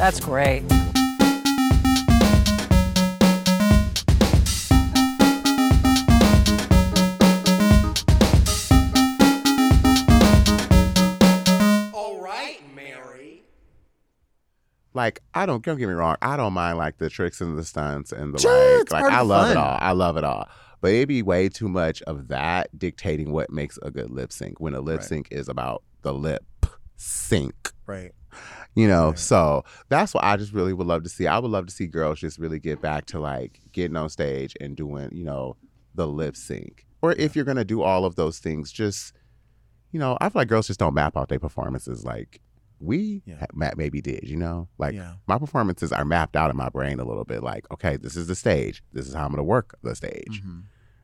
That's great. All right, Mary. Like I don't don't get me wrong, I don't mind like the tricks and the stunts and the Sure, like. Like I of love it all. I love it all. But it'd be way too much of that dictating what makes a good lip sync when a lip Right. sync is about the lip sync. Right. You know, Right. so that's what I just really would love to see. I would love to see girls just really get back to like getting on stage and doing, you know, the lip sync. Or if you're gonna do all of those things, just you know, I feel like girls just don't map out their performances like we Yeah. ha- maybe did. You know, like Yeah. my performances are mapped out in my brain a little bit. Like, okay, this is the stage. This is how I'm gonna work the stage. Mhm.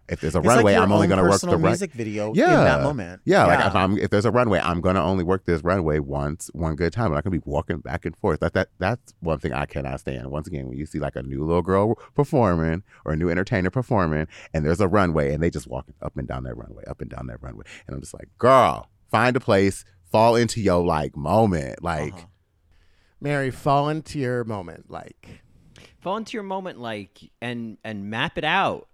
If there's a It's runway, like I'm only gonna work the personal run. music video in Yeah. that moment. Yeah, like if I'm if there's a runway, I'm gonna only work this runway once, one good time. I'm not gonna be walking back and forth. That that that's one thing I cannot stand. Once again, when you see like a new little girl performing or a new entertainer performing, and there's a runway, and they just walking up and down that runway, up and down that runway, and I'm just like, girl, find a place, fall into your like moment, like. Uh-huh. Mary, fall into your moment, like Fall into your moment, like, and and map it out.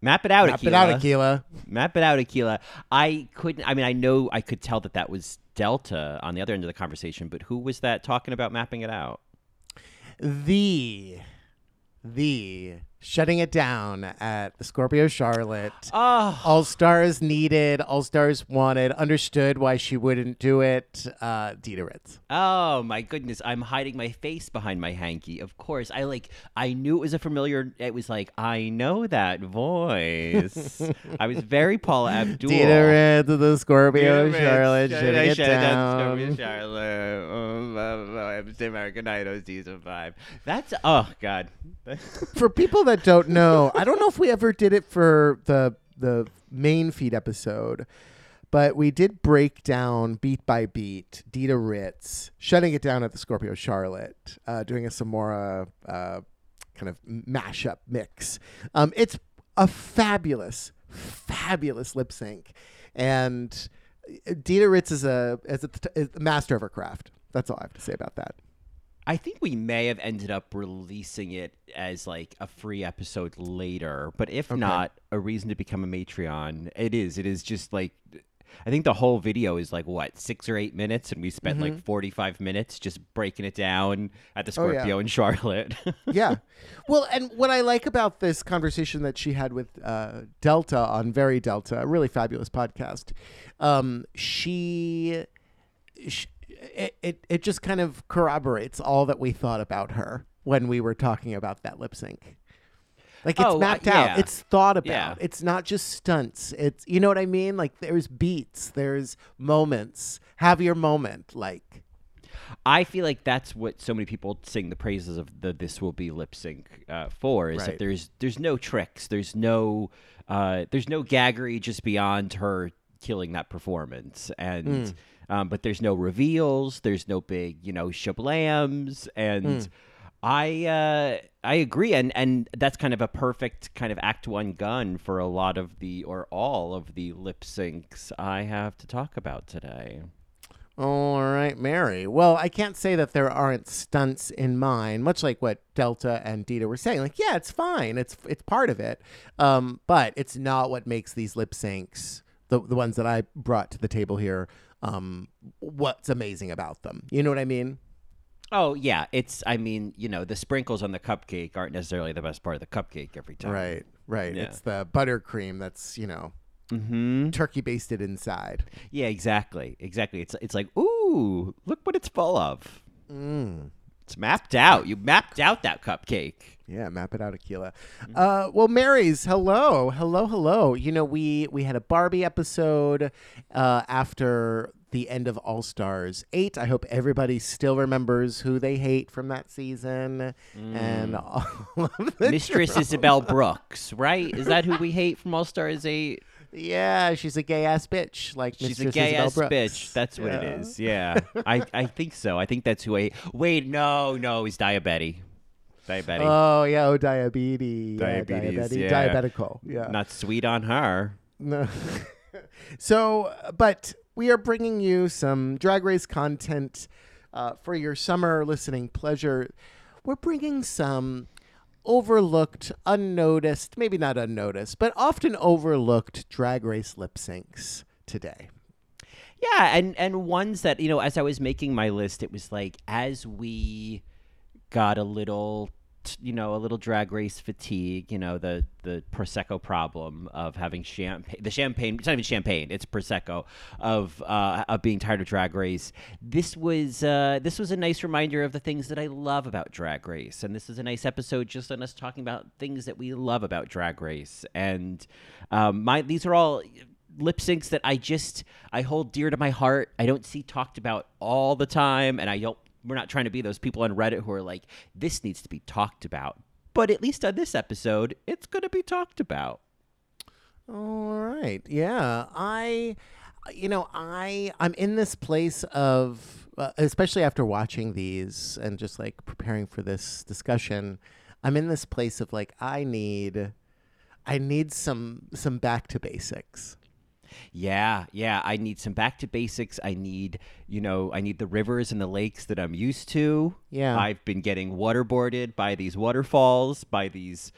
Map it out, map Akila. it out, Aquila. Map it out, Akila. I couldn't. I mean, I know I could tell that that was Delta on the other end of the conversation, but who was that talking about mapping it out? The, the shutting it down at the Scorpio Charlotte. Oh, All stars needed, all stars wanted, understood why she wouldn't do it. Uh, Dita Ritz. oh my goodness! I'm hiding my face behind my hanky. Of course, I like. I knew it was a familiar. It was like I know that voice. I was very Paula Abdul. Dita Ritz of the Scorpio it. Charlotte, Shut- shutting I it down Scorpio. Charlotte. Oh. American Idol season five. That's oh god. For people that don't know, I don't know if we ever did it for the the main feed episode, but we did break down beat by beat Dita Ritz shutting it down at the Scorpio Charlotte, uh, doing a Samora uh, kind of mashup mix. Um, it's a fabulous, fabulous lip sync, and Dita Ritz is a is a, is a master of her craft. That's all I have to say about that. I think we may have ended up releasing it as like a free episode later, but if not, a reason to become a Matreon. It is. It is just like I think the whole video is like what six or eight minutes, and we spent like forty-five minutes just breaking it down at the Oh, yeah. Scorpio in Charlotte. yeah. Well, and what I like about this conversation that she had with uh, Delta on Very Delta, a really fabulous podcast, um, she, sh it, it, it just kind of corroborates all that we thought about her when we were talking about that lip sync. Like it's Oh, uh, mapped out. yeah. It's thought about. Yeah. It's not just stunts. It's you know what I mean? Like there's beats, there's moments. Have your moment. Like I feel like that's what so many people sing the praises of the "This Will Be" lip sync uh, for is Right. that there's there's no tricks, there's no uh, there's no gaggery just beyond her killing that performance, and um, but there's no reveals, there's no big you know shablams, and I uh, I agree, and and that's kind of a perfect kind of act one gun for a lot of the or all of the lip syncs I have to talk about today. All right, Mary. Well, I can't say that there aren't stunts in mine, much like what Delta and Dita were saying. Like, yeah, it's fine. It's it's part of it. Um, but it's not what makes these lip syncs, the the ones that I brought to the table here, um, what's amazing about them. You know what I mean? Oh yeah, it's. I mean, you know, the sprinkles on the cupcake aren't necessarily the best part of the cupcake every time. Right, right. Yeah. It's the buttercream that's, you know, Mm-hmm. turkey basted inside. Yeah, exactly, exactly. It's it's like, ooh, look what it's full of. Mm. It's mapped out. You mapped out that cupcake. Yeah, map it out, Aquila. Uh, well, Mary's, hello, hello, hello. You know, we we had a Barbie episode uh, after the end of All Stars eight. I hope everybody still remembers who they hate from that season and all of the Mistress Isabelle Brooks, right? Is that who we hate from All Stars Eight? Yeah, she's a gay ass bitch. Like She's a gay Isabelle ass Brooks. bitch. That's what Yeah. it is. Yeah, I I think so. I think that's who I. Wait, no, no, he's diabetic. Diabetic. Oh yeah, oh diabetes, Yeah, Diabetes, diabetes, yeah. diabetical. Yeah, Not sweet on her. No. so, but we are bringing you some drag race content uh, for your summer listening pleasure, we're bringing some overlooked, unnoticed, maybe not unnoticed, but often overlooked drag race lip syncs today. Yeah, and and ones that you know, as I was making my list, it was like as we got a little, you know, a little drag race fatigue. You know, the the prosecco problem of having champagne. The champagne. It's not even champagne. It's prosecco of uh, of being tired of drag race. This was uh, this was a nice reminder of the things that I love about drag race, and this is a nice episode just on us talking about things that we love about drag race. And um, my these are all lip syncs that I just I hold dear to my heart. I don't see talked about all the time, and I don't. We're not trying to be those people on Reddit who are like, "This needs to be talked about." But at least on this episode, it's going to be talked about. All right. Yeah. I you know, I I'm in this place of uh, especially after watching these and just like preparing for this discussion, I'm in this place of like I need I need some some back to basics. Yeah, yeah. I need some back to basics. I need, you know, I need the rivers and the lakes that I'm used to. Yeah. I've been getting waterboarded by these waterfalls, by these,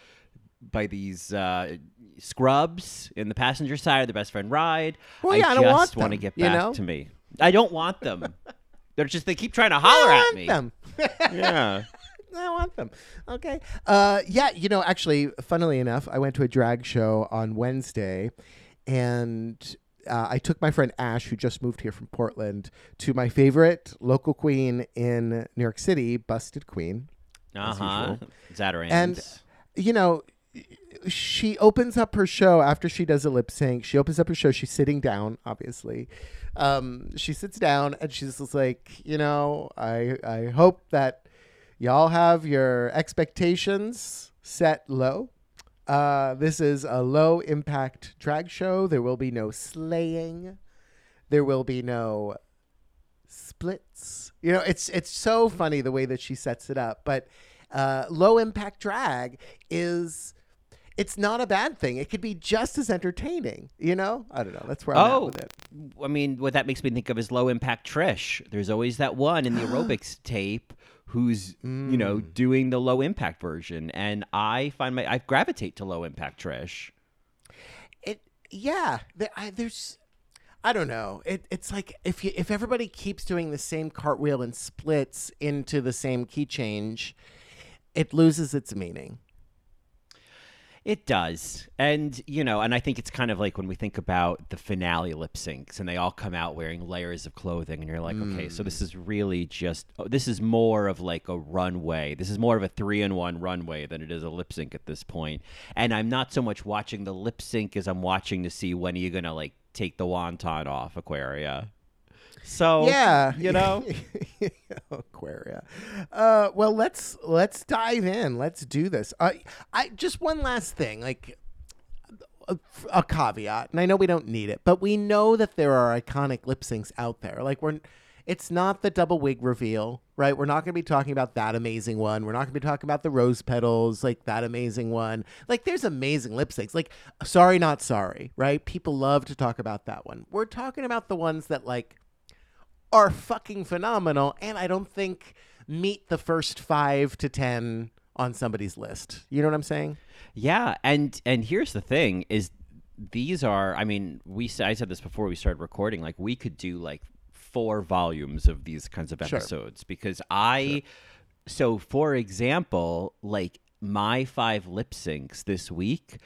by these uh, scrubs in the passenger side of the best friend ride. Well, yeah, I just don't want want to them, get you back know? to me. I don't want them. They're just they keep trying to holler I at want me. them. Yeah. I want them. Okay. Uh, yeah, you know, actually, funnily enough, I went to a drag show on Wednesday, and uh, I took my friend Ash, who just moved here from Portland, to my favorite local queen in New York City, Busted Queen. Uh huh. Zatarans. And- You know, she opens up her show after she does a lip sync. She opens up her show. She's sitting down, obviously. Um, she sits down and she's just like, you know, I I hope that y'all have your expectations set low. Uh, this is a low impact drag show. There will be no slaying. There will be no splits. You know, it's it's so funny the way that she sets it up. But uh, low impact drag is it's not a bad thing. It could be just as entertaining. You know, I don't know. That's where I'm at Oh, with it. I mean, what that makes me think of is low impact Trish. There's always that one in the aerobics tape who's you know Mm. doing the low impact version, and I find my I gravitate to low impact Trish. It yeah. There, I, there's I don't know. It, it's like if you if everybody keeps doing the same cartwheel and splits into the same key change, it loses its meaning. It does. And, you know, and I think it's kind of like when we think about the finale lip syncs and they all come out wearing layers of clothing and you're like, okay, so this mm. is really just, oh, this is more of like a runway. This is more of a three in one runway than it is a lip sync at this point. And I'm not so much watching the lip sync as I'm watching to see when are you going to like take the wonton off, Aquaria. So, yeah, you know, Aquaria. Uh, well, let's let's dive in. Let's do this. Uh, I just one last thing, like a, a caveat, and I know we don't need it, but we know that there are iconic lip syncs out there. Like we're, it's not the double wig reveal, right? We're not going to be talking about that amazing one. We're not going to be talking about the rose petals, like that amazing one. Like there's amazing lip syncs, like sorry not sorry, right? People love to talk about that one. We're talking about the ones that like are fucking phenomenal and I don't think meet the first 5 to 10 on somebody's list. You know what I'm saying? Yeah, and and here's the thing: is these are. I mean, we. I said this before we started recording. Like, we could do like four volumes of these kinds of Sure. episodes because I. So, for example, like my five lip syncs this week,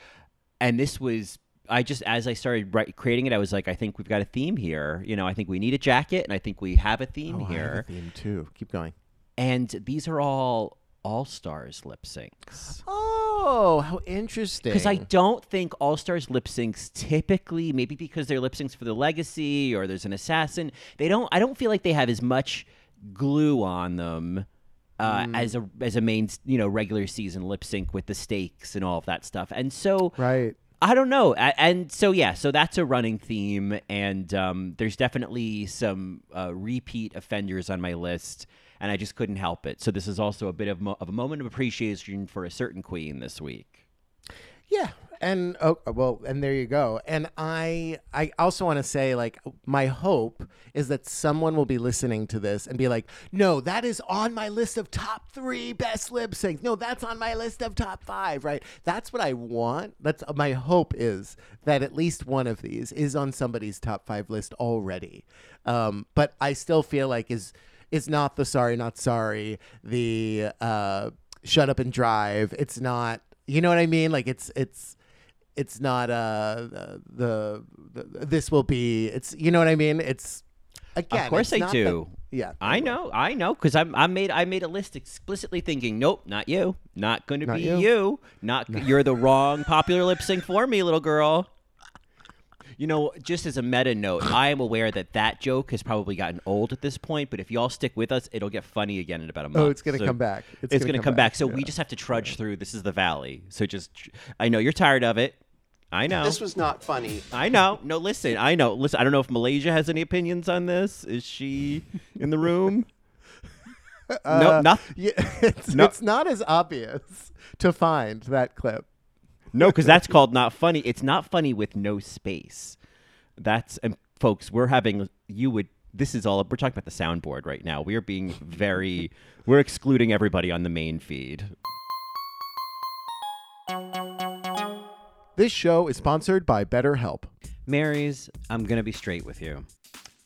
and this was. I just as I started write, creating it, I was like, I think we've got a theme here. You know, I think we need a jacket, and I think we have a theme Oh, I have a here. theme too. Keep going. And these are all all stars lip syncs. Oh, how interesting. Because I don't think All Stars lip syncs typically, maybe because they're lip syncs for the legacy or there's an assassin, they don't. I don't feel like they have as much glue on them uh, as a as a main you know regular season lip sync with the stakes and all of that stuff. And so Right. I don't know. And so, yeah, so that's a running theme. And um, there's definitely some uh, repeat offenders on my list. And I just couldn't help it. So, this is also a bit of, mo- of a moment of appreciation for a certain queen this week. Yeah. And oh well, and there you go. And I I also want to say like my hope is that someone will be listening to this and be like, "No, that is on my list of top 3 best lip syncs. No, that's on my list of top 5." Right? That's what I want. That's my hope is that at least one of these is on somebody's top 5 list already. Um, but I still feel like is is not the sorry not sorry, the uh shut up and drive. It's not you know what I mean? Like it's it's it's not uh the, the, this will be it's you know what I mean? It's again. of course I do. the- yeah, I know, I know, because I'm I made I made a list explicitly thinking, nope, not you, not going to be you. you, not you're the wrong popular lip sync for me, little girl. You know, just as a meta note, I am aware that that joke has probably gotten old at this point, but if y'all stick with us, it'll get funny again in about a month. Oh, it's gonna So come back. It's, It's, gonna, come back. So we just have to trudge through. This is the valley. So just, I know you're tired of it. I know. This was not funny. I know. No, listen. I know. Listen. I don't know if Malaysia has any opinions on this. Is she in the room? Uh, no, nothing. Yeah, it's, No. it's not as obvious to find that clip. No, because that's called not funny. It's not funny with no space. That's and folks, we're having you would. This is all. We're talking about the soundboard right now. We are being very. we're excluding everybody on the main feed. This show is sponsored by BetterHelp. Marys, I'm going to be straight with you.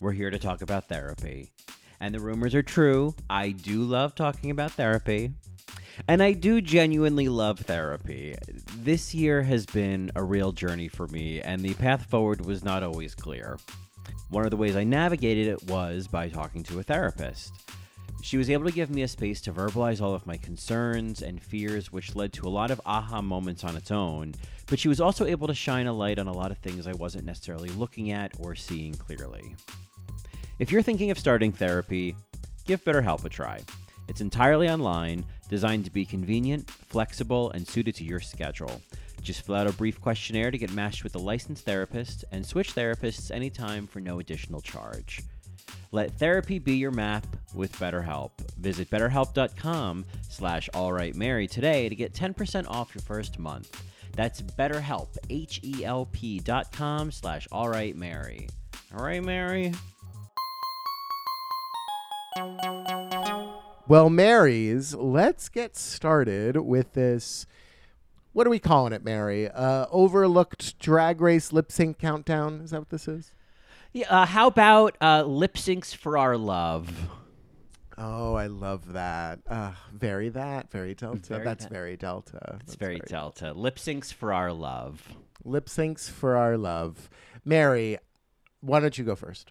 We're here to talk about therapy. And the rumors are true. I do love talking about therapy. And I do genuinely love therapy. This year has been a real journey for me, and the path forward was not always clear. One of the ways I navigated it was by talking to a therapist. She was able to give me a space to verbalize all of my concerns and fears, which led to a lot of aha moments on its own. But she was also able to shine a light on a lot of things I wasn't necessarily looking at or seeing clearly. If you're thinking of starting therapy, give BetterHelp a try. It's entirely online, designed to be convenient, flexible, and suited to your schedule. Just fill out a brief questionnaire to get matched with a licensed therapist and switch therapists anytime for no additional charge. Let therapy be your map with BetterHelp. Visit betterhelp.com slash alrightmary today to get 10% off your first month. That's betterhelp, H-E-L-P dot com slash alrightmary. All right, Mary? Well, Marys, let's get started with this. What are we calling it, Mary? Uh, overlooked drag race lip sync countdown? Is that what this is? Yeah, uh, how about uh, lip syncs for our love? Oh, I love that. Uh, very that, very Delta. Very That's that. very Delta. It's That's very Delta. Lip syncs for our love. Lip syncs for our love. Mary, why don't you go first?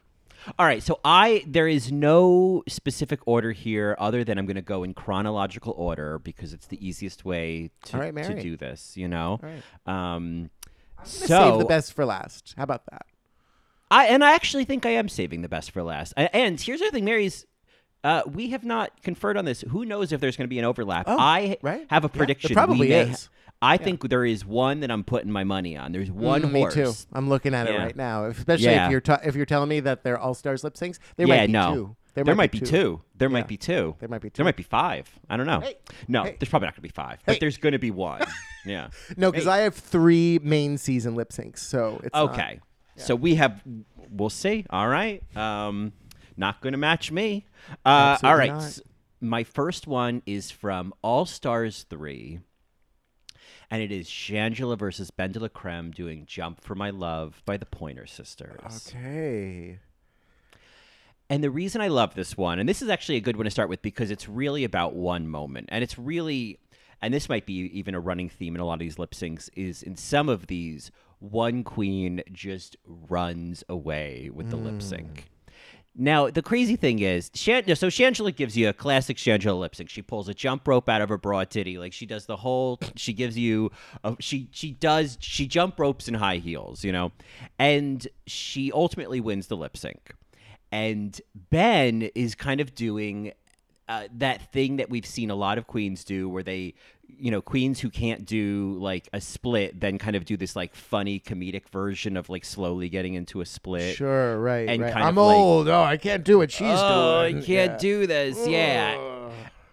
All right, so I there is no specific order here other than I'm going to go in chronological order because it's the easiest way to, right, to do this. You know, All right. um, Let's so save the best for last. How about that? I and I actually think I am saving the best for last. A- And here's the thing, Mary's. Uh, we have not conferred on this. Who knows if there's going to be an overlap? Oh, I right. have a Yeah, there prediction. probably we may is. ha- I think there is one that I'm putting my money on. There's one Mm, horse. Me too. I'm looking at it right now. Especially Yeah. if you're ta- if you're telling me that they're all stars lip syncs. There yeah, might be no. two. There, might, be two. There Yeah. might be two. There might be two. There might be five. I don't know. Hey. No, Hey. there's probably not going to be five, Hey. but there's going to be one. yeah. No, because. I have three main season lip syncs, so it's not- So we have. We'll see. All right. Um, not going to match me. Uh, all right. not. S- My first one is from All Stars Three, and it is Shangela versus BenDeLaCreme doing "Jump for My Love" by the Pointer Sisters. Okay. And the reason I love this one, and this is actually a good one to start with because it's really about one moment. And it's really, and this might be even a running theme in a lot of these lip syncs, is in some of these, one queen just runs away with the lip sync. Hmm. Now, the crazy thing is, Shan- so Shangela gives you a classic Shangela lip sync. She pulls a jump rope out of her broad titty, like she does the whole. She gives you, a, she she does she jump ropes in high heels, you know, and she ultimately wins the lip sync. And Ben is kind of doing uh, that thing that we've seen a lot of queens do, where they, you know, queens who can't do like a split, then kind of do this like funny comedic version of like slowly getting into a split. Sure. Right. And right. kind I'm of like- old. Oh, I can't do what she's oh, doing. I can't Yeah. do this. Yeah.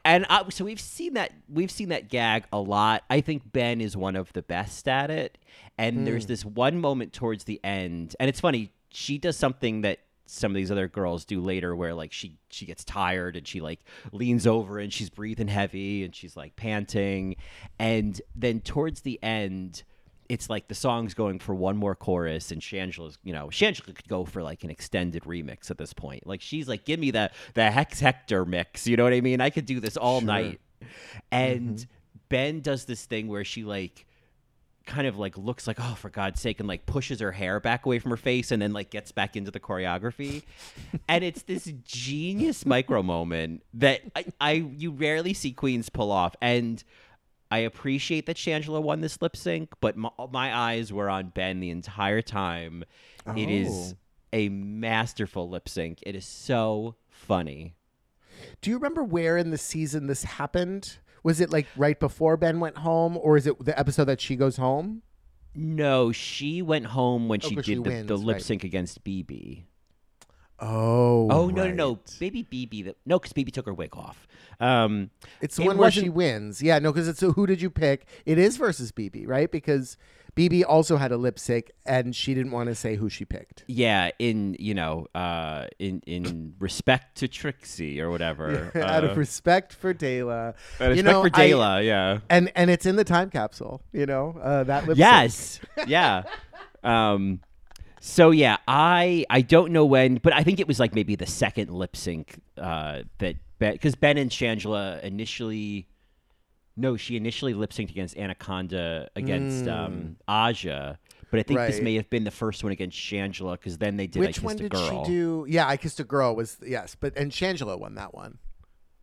And uh, so we've seen that we've seen that gag a lot. I think Ben is one of the best at it. And there's this one moment towards the end, and it's funny. She does something that some of these other girls do later, where like she she gets tired and she like leans over and she's breathing heavy and she's like panting, and then towards the end. It's like the song's going for one more chorus, and Shangela's, you know, Shangela could go for like an extended remix at this point. Like she's like, give me the the Hex Hector mix, you know what I mean? I could do this all night. And mm-hmm. Ben does this thing where she like kind of like looks like oh for god's sake and like pushes her hair back away from her face and then like gets back into the choreography. And it's this genius micro moment that I, I you rarely see queens pull off. And i appreciate that shangela won this lip sync but my, my eyes were on ben the entire time. It is Oh. a masterful lip sync. It is so funny. Do you remember where in the season this happened? Was it like right before Ben went home, or is it the episode that she goes home? no she went home when Oh, she did she the, wins, the lip right. sync against BeBe Oh, Oh no no no! right. Baby BeBe that no, because BeBe took her wig off. Um, It's the It one where she wins. Yeah, no, because it's a who did you pick? It is versus BeBe, right? Because BeBe also had a lip sync, and she didn't want to say who she picked. yeah, in you know, uh, in in respect to Trixie or whatever. Out uh, of respect for Dela, out of you respect know, for I- Dela, yeah. and and it's in the time capsule. You know uh, that lip sync. Yes, yeah. Um, so yeah, I I don't know when, but I think it was like maybe the second lip sync uh, that because Ben and Shangela initially. No, she initially lip synced against Anaconda against um, Aja, but I think this Mm. May have been the first one against Shangela because then they did Which I Kissed one a did Girl. she do? Yeah, I kissed a girl was yes, but and Shangela won that one.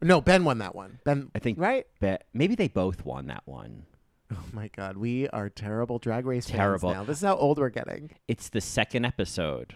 No, Ben won that one. Ben, I think right. But maybe they both won that one. Oh my God, we are terrible drag race fans Terrible. now. This is how old we're getting. It's the second episode.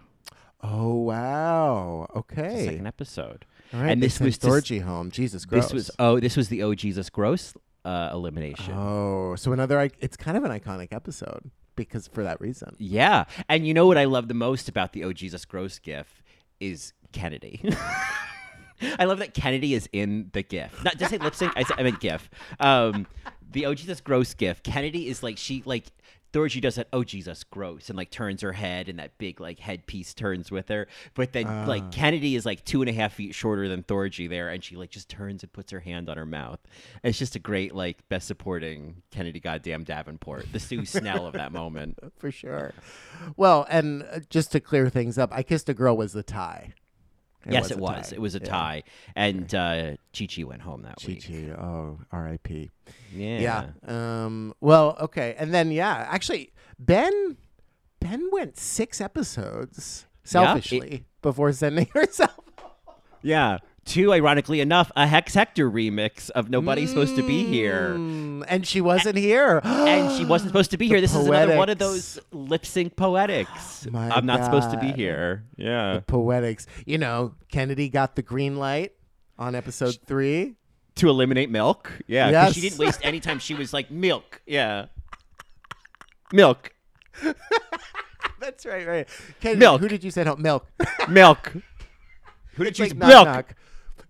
Oh wow. It's the Okay. second episode. All right. and this was s- home. Jesus Christ. This was oh, this was the Oh Jesus Gross uh, elimination. Oh, so another. It's kind of an iconic episode because for that reason. Yeah, and you know what I love the most about the Oh Jesus Gross gif is Kennedy. I love that Kennedy is in the gif. Not just say lip sync. I, said, I meant gif. Um, the Oh Jesus Gross gif. Kennedy is like she like Thorgy does that. Oh Jesus Gross and like turns her head and that big like headpiece turns with her. But then Ah. like Kennedy is like two and a half feet shorter than Thorgy there, and she like just turns and puts her hand on her mouth. It's just a great like best supporting Kennedy goddamn Davenport, the Sue Snell of that moment. For sure. Well, and uh, just to clear things up, I kissed a girl was the tie. Yes, was it was. tie. It was a Yeah. tie, and uh, Chi Chi went home that Chi week. Chi. Chi oh, R.I.P. Yeah. Yeah. Um. Well. Okay. And then yeah, actually, Ben, Ben went six episodes Yeah, it- selfishly before sending herself. Yeah. Two, ironically enough, a Hex Hector remix of Nobody's Supposed to Be Here. Mm, and she wasn't here. And she wasn't supposed to be here. The This is another one of those lip sync poetics. I'm not supposed to be here. Yeah. poetics. You know, Kennedy got the green light on episode three. To eliminate milk. Yeah. 'cause she didn't waste any time. She was like, milk. Yeah. Milk. That's right, right. Kennedy, Milk. Who did you send home? Milk. Milk. Who did It's you like milk? knock, knock.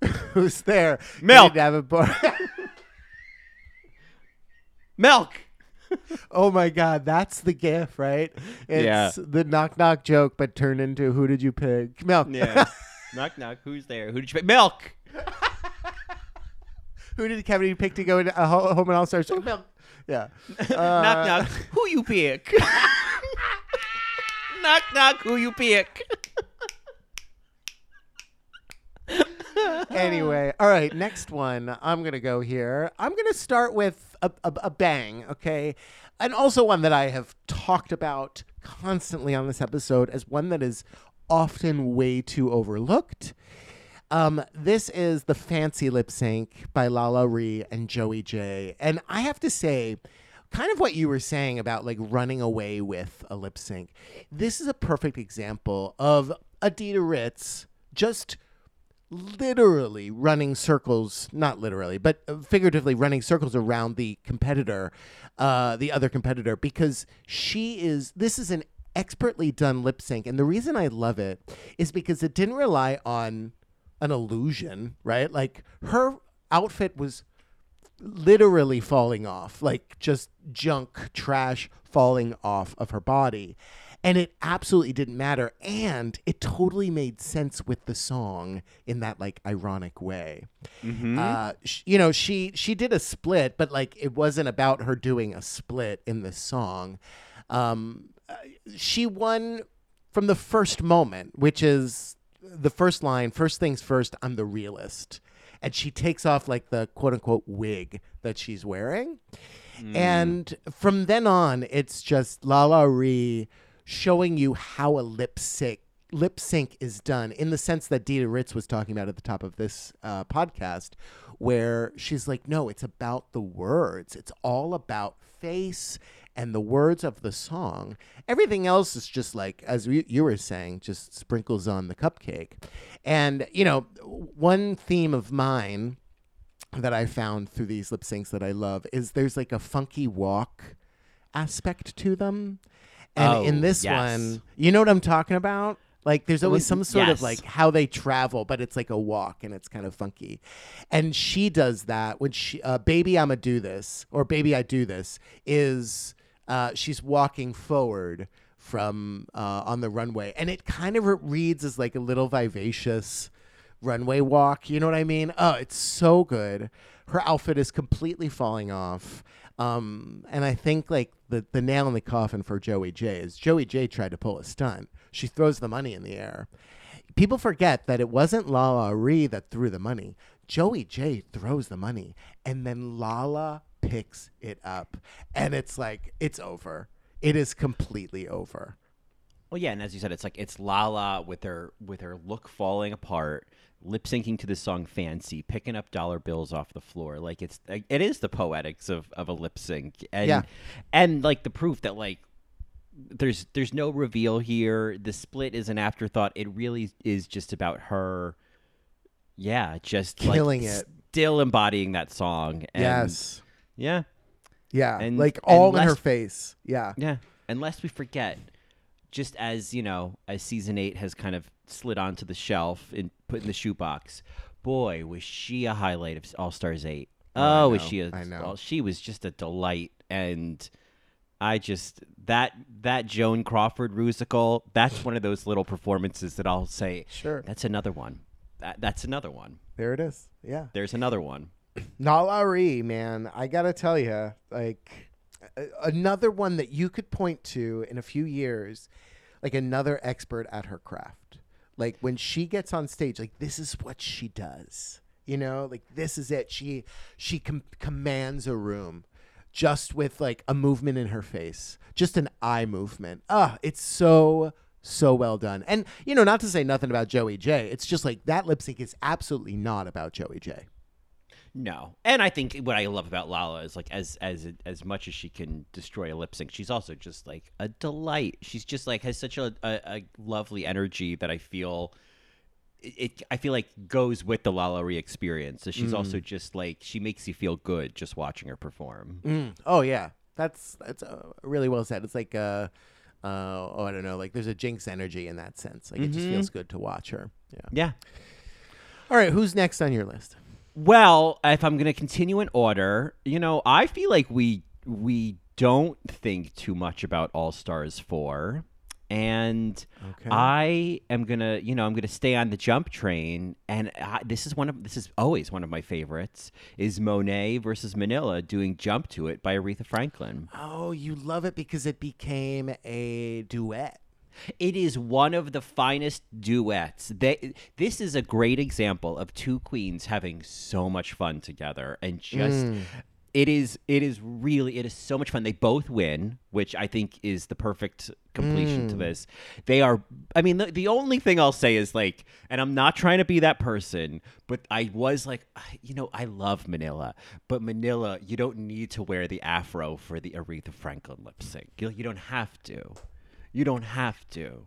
Who's there? Milk. Davenport. Milk. oh my God, that's the gif, right? It's Yeah. the knock knock joke, but turned into who did you pick? Milk. Yeah. knock knock. Who's there? Who did you pick? Milk. who did Kennedy pick to go into a ho- home and all stars? Milk. Yeah. knock Uh, knock. Who you pick? knock knock. Who you pick? Anyway, all right, next one. I'm gonna go here. I'm gonna start with a, a, a bang, okay, and also one that I have talked about constantly on this episode as one that is often way too overlooked. Um, this is the fancy lip sync by LaLa Ri and Joey Jay, and I have to say. Kind of what you were saying about like running away with a lip sync. This is a perfect example of Adita Ritz just literally running circles, not literally, but uh, figuratively running circles around the competitor, uh, the other competitor, because she is, this is an expertly done lip sync. And the reason I love it is because it didn't rely on an illusion, right? Like her outfit was literally falling off, like just junk, trash falling off of her body. And it absolutely didn't matter. And it totally made sense with the song in that like ironic way. Uh, sh- you know, she she did a split, but like it wasn't about her doing a split in the song. Um, uh, she won from the first moment, which is the first line, first things first, I'm the realist. And she takes off like the quote unquote wig that she's wearing. And from then on, it's just LaLa Ri showing you how a lip sync lip sync is done in the sense that Dita Ritz was talking about at the top of this uh, podcast, where she's like, no, it's about the words. It's all about face and the words of the song. Everything else is just like, as you, you were saying, just sprinkles on the cupcake. And, you know, one theme of mine that I found through these lip syncs that I love is there's like a funky walk aspect to them. And Oh, in this yes. one, you know what I'm talking about? Like there's always some sort of like how they travel, but it's like a walk and it's kind of funky. And she does that when she uh, baby I'ma do this or baby I do this is uh, she's walking forward from uh, on the runway and it kind of reads as like a little vivacious runway walk. You know what I mean? Oh, it's so good. Her outfit is completely falling off. Um, and I think like the, the nail in the coffin for Joey Jay is Joey Jay tried to pull a stunt. She throws the money in the air. People forget that it wasn't LaLa Ri that threw the money. Joey Jay throws the money, and then Lala picks it up, and it's like it's over. It is completely over. Well, yeah, and as you said, it's like it's Lala with her with her look falling apart, lip syncing to the song "Fancy," picking up dollar bills off the floor. Like it's it is the poetics of, of a lip sync, and Yeah. and like the proof that like there's there's no reveal here. The split is an afterthought. It really is just about her. Yeah, just like, Killing it. still embodying that song. And yes. Yeah. Yeah. and- like all in her face. Yeah. Yeah. Unless we forget, just as, you know, as season eight has kind of slid onto the shelf and put in the shoebox, boy, was she a highlight of All Stars 8. Oh, I Oh, was know, she a I know. well, she was just a delight and I just that that Joan Crawford musical, that's one of those little performances that I'll say, Sure. that's another one. That, that's another one. There it is. Yeah. There's another one. Nala Ree, man, I gotta tell you, like another one that you could point to in a few years, like another expert at her craft. Like when she gets on stage, like this is what she does. You know, like this is it. She she com- commands a room just with like a movement in her face, just an eye movement. Ah, it's so so well done. And you know, not to say nothing about Joey Jay. It's just like that lip sync is absolutely not about Joey Jay. No, and I think what I love about Lala is like as as as much as she can destroy a lip sync, she's also just like a delight. She's just like has such a, a, a lovely energy that I feel it. I feel like goes with the LaLa Ri experience. So she's also just like she makes you feel good just watching her perform. Mm. Oh yeah, that's that's uh, really well said. It's like uh, uh, oh I don't know, like there's a Jinx energy in that sense. Like it just feels good to watch her. Yeah. Yeah. All right, who's next on your list? Well, if I'm going to continue in order, you know, I feel like we we don't think too much about All Stars 4 and Okay. I am going to, you know, I'm going to stay on the jump train and I, this is one of this is always one of my favorites is Monet versus Manila doing Jump to It by Aretha Franklin. Oh, you love it because it became a duet. It is one of the finest duets. They, this is a great example of two queens having so much fun together and just mm. it is it is really it is so much fun. They both win, which I think is the perfect completion to mm. this. They are I mean the, the only thing I'll say is like and I'm not trying to be that person, but I was like you know, I love Manila, but Manila, you don't need to wear the afro for the Aretha Franklin lip sync. You, you don't have to. You don't have to.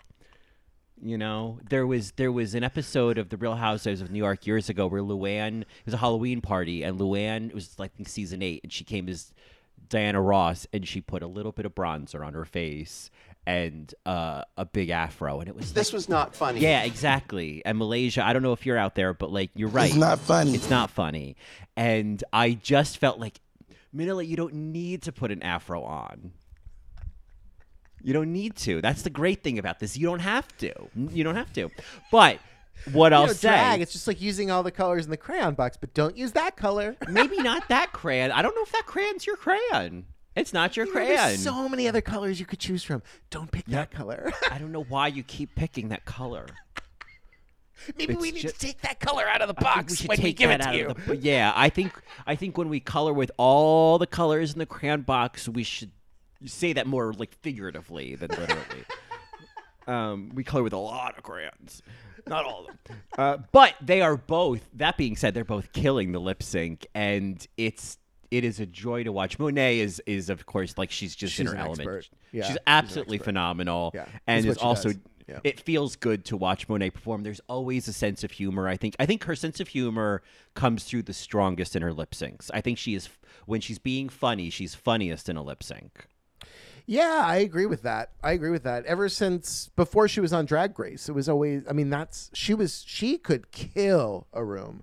You know, there was there was an episode of The Real Housewives of New York years ago where Luann it was a Halloween party and Luann it was like I think season eight and she came as Diana Ross, and she put a little bit of bronzer on her face and uh, a big afro, and it was This was not funny. yeah, exactly. And Malaysia, I don't know if you're out there, but like you're right. It's not funny. It's not funny. And I just felt like, Manila, you don't need to put an afro on. You don't need to. That's the great thing about this. You don't have to. You don't have to. But what I'll know, say, drag, it's just like using all the colors in the crayon box, but don't use that color. maybe not that crayon. I don't know if that crayon's your crayon. It's not your You know, crayon. there's so many other colors you could choose from. Don't pick that color. I don't know why you keep picking that color. Maybe we need ju- to take that color out of the box we when we give it to out you. of the- yeah, I think I think when we color with all the colors in the crayon box, we should say that more like figuratively than literally. um, we color with a lot of crayons, not all of them, uh, but they are both. That being said, they're both killing the lip sync, and it's it is a joy to watch. Monet is is of course like she's just in her element. expert. Yeah, she's she's absolutely expert. phenomenal, Yeah, and is also. Yeah. it feels good to watch Monet perform. There's always a sense of humor. I think I think her sense of humor comes through the strongest in her lip syncs. I think she is when she's being funny, she's funniest in a lip sync. Yeah, I agree with that. I agree with that. Ever since before she was on Drag Race, it was always. I mean, that's she was. She could kill a room,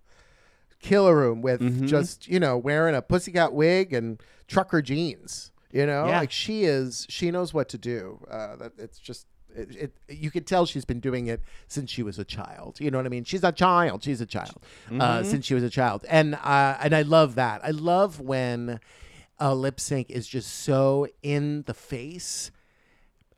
kill a room with Mm-hmm. just you know wearing a pussycat wig and trucker jeans. You know, Yeah. like she is. She knows what to do. Uh, that it's just. It, it, you could tell she's been doing it since she was a child. You know what I mean? She's a child. She's a child uh, Mm-hmm. since she was a child, and uh, and I love that. I love when a lip sync is just so in the face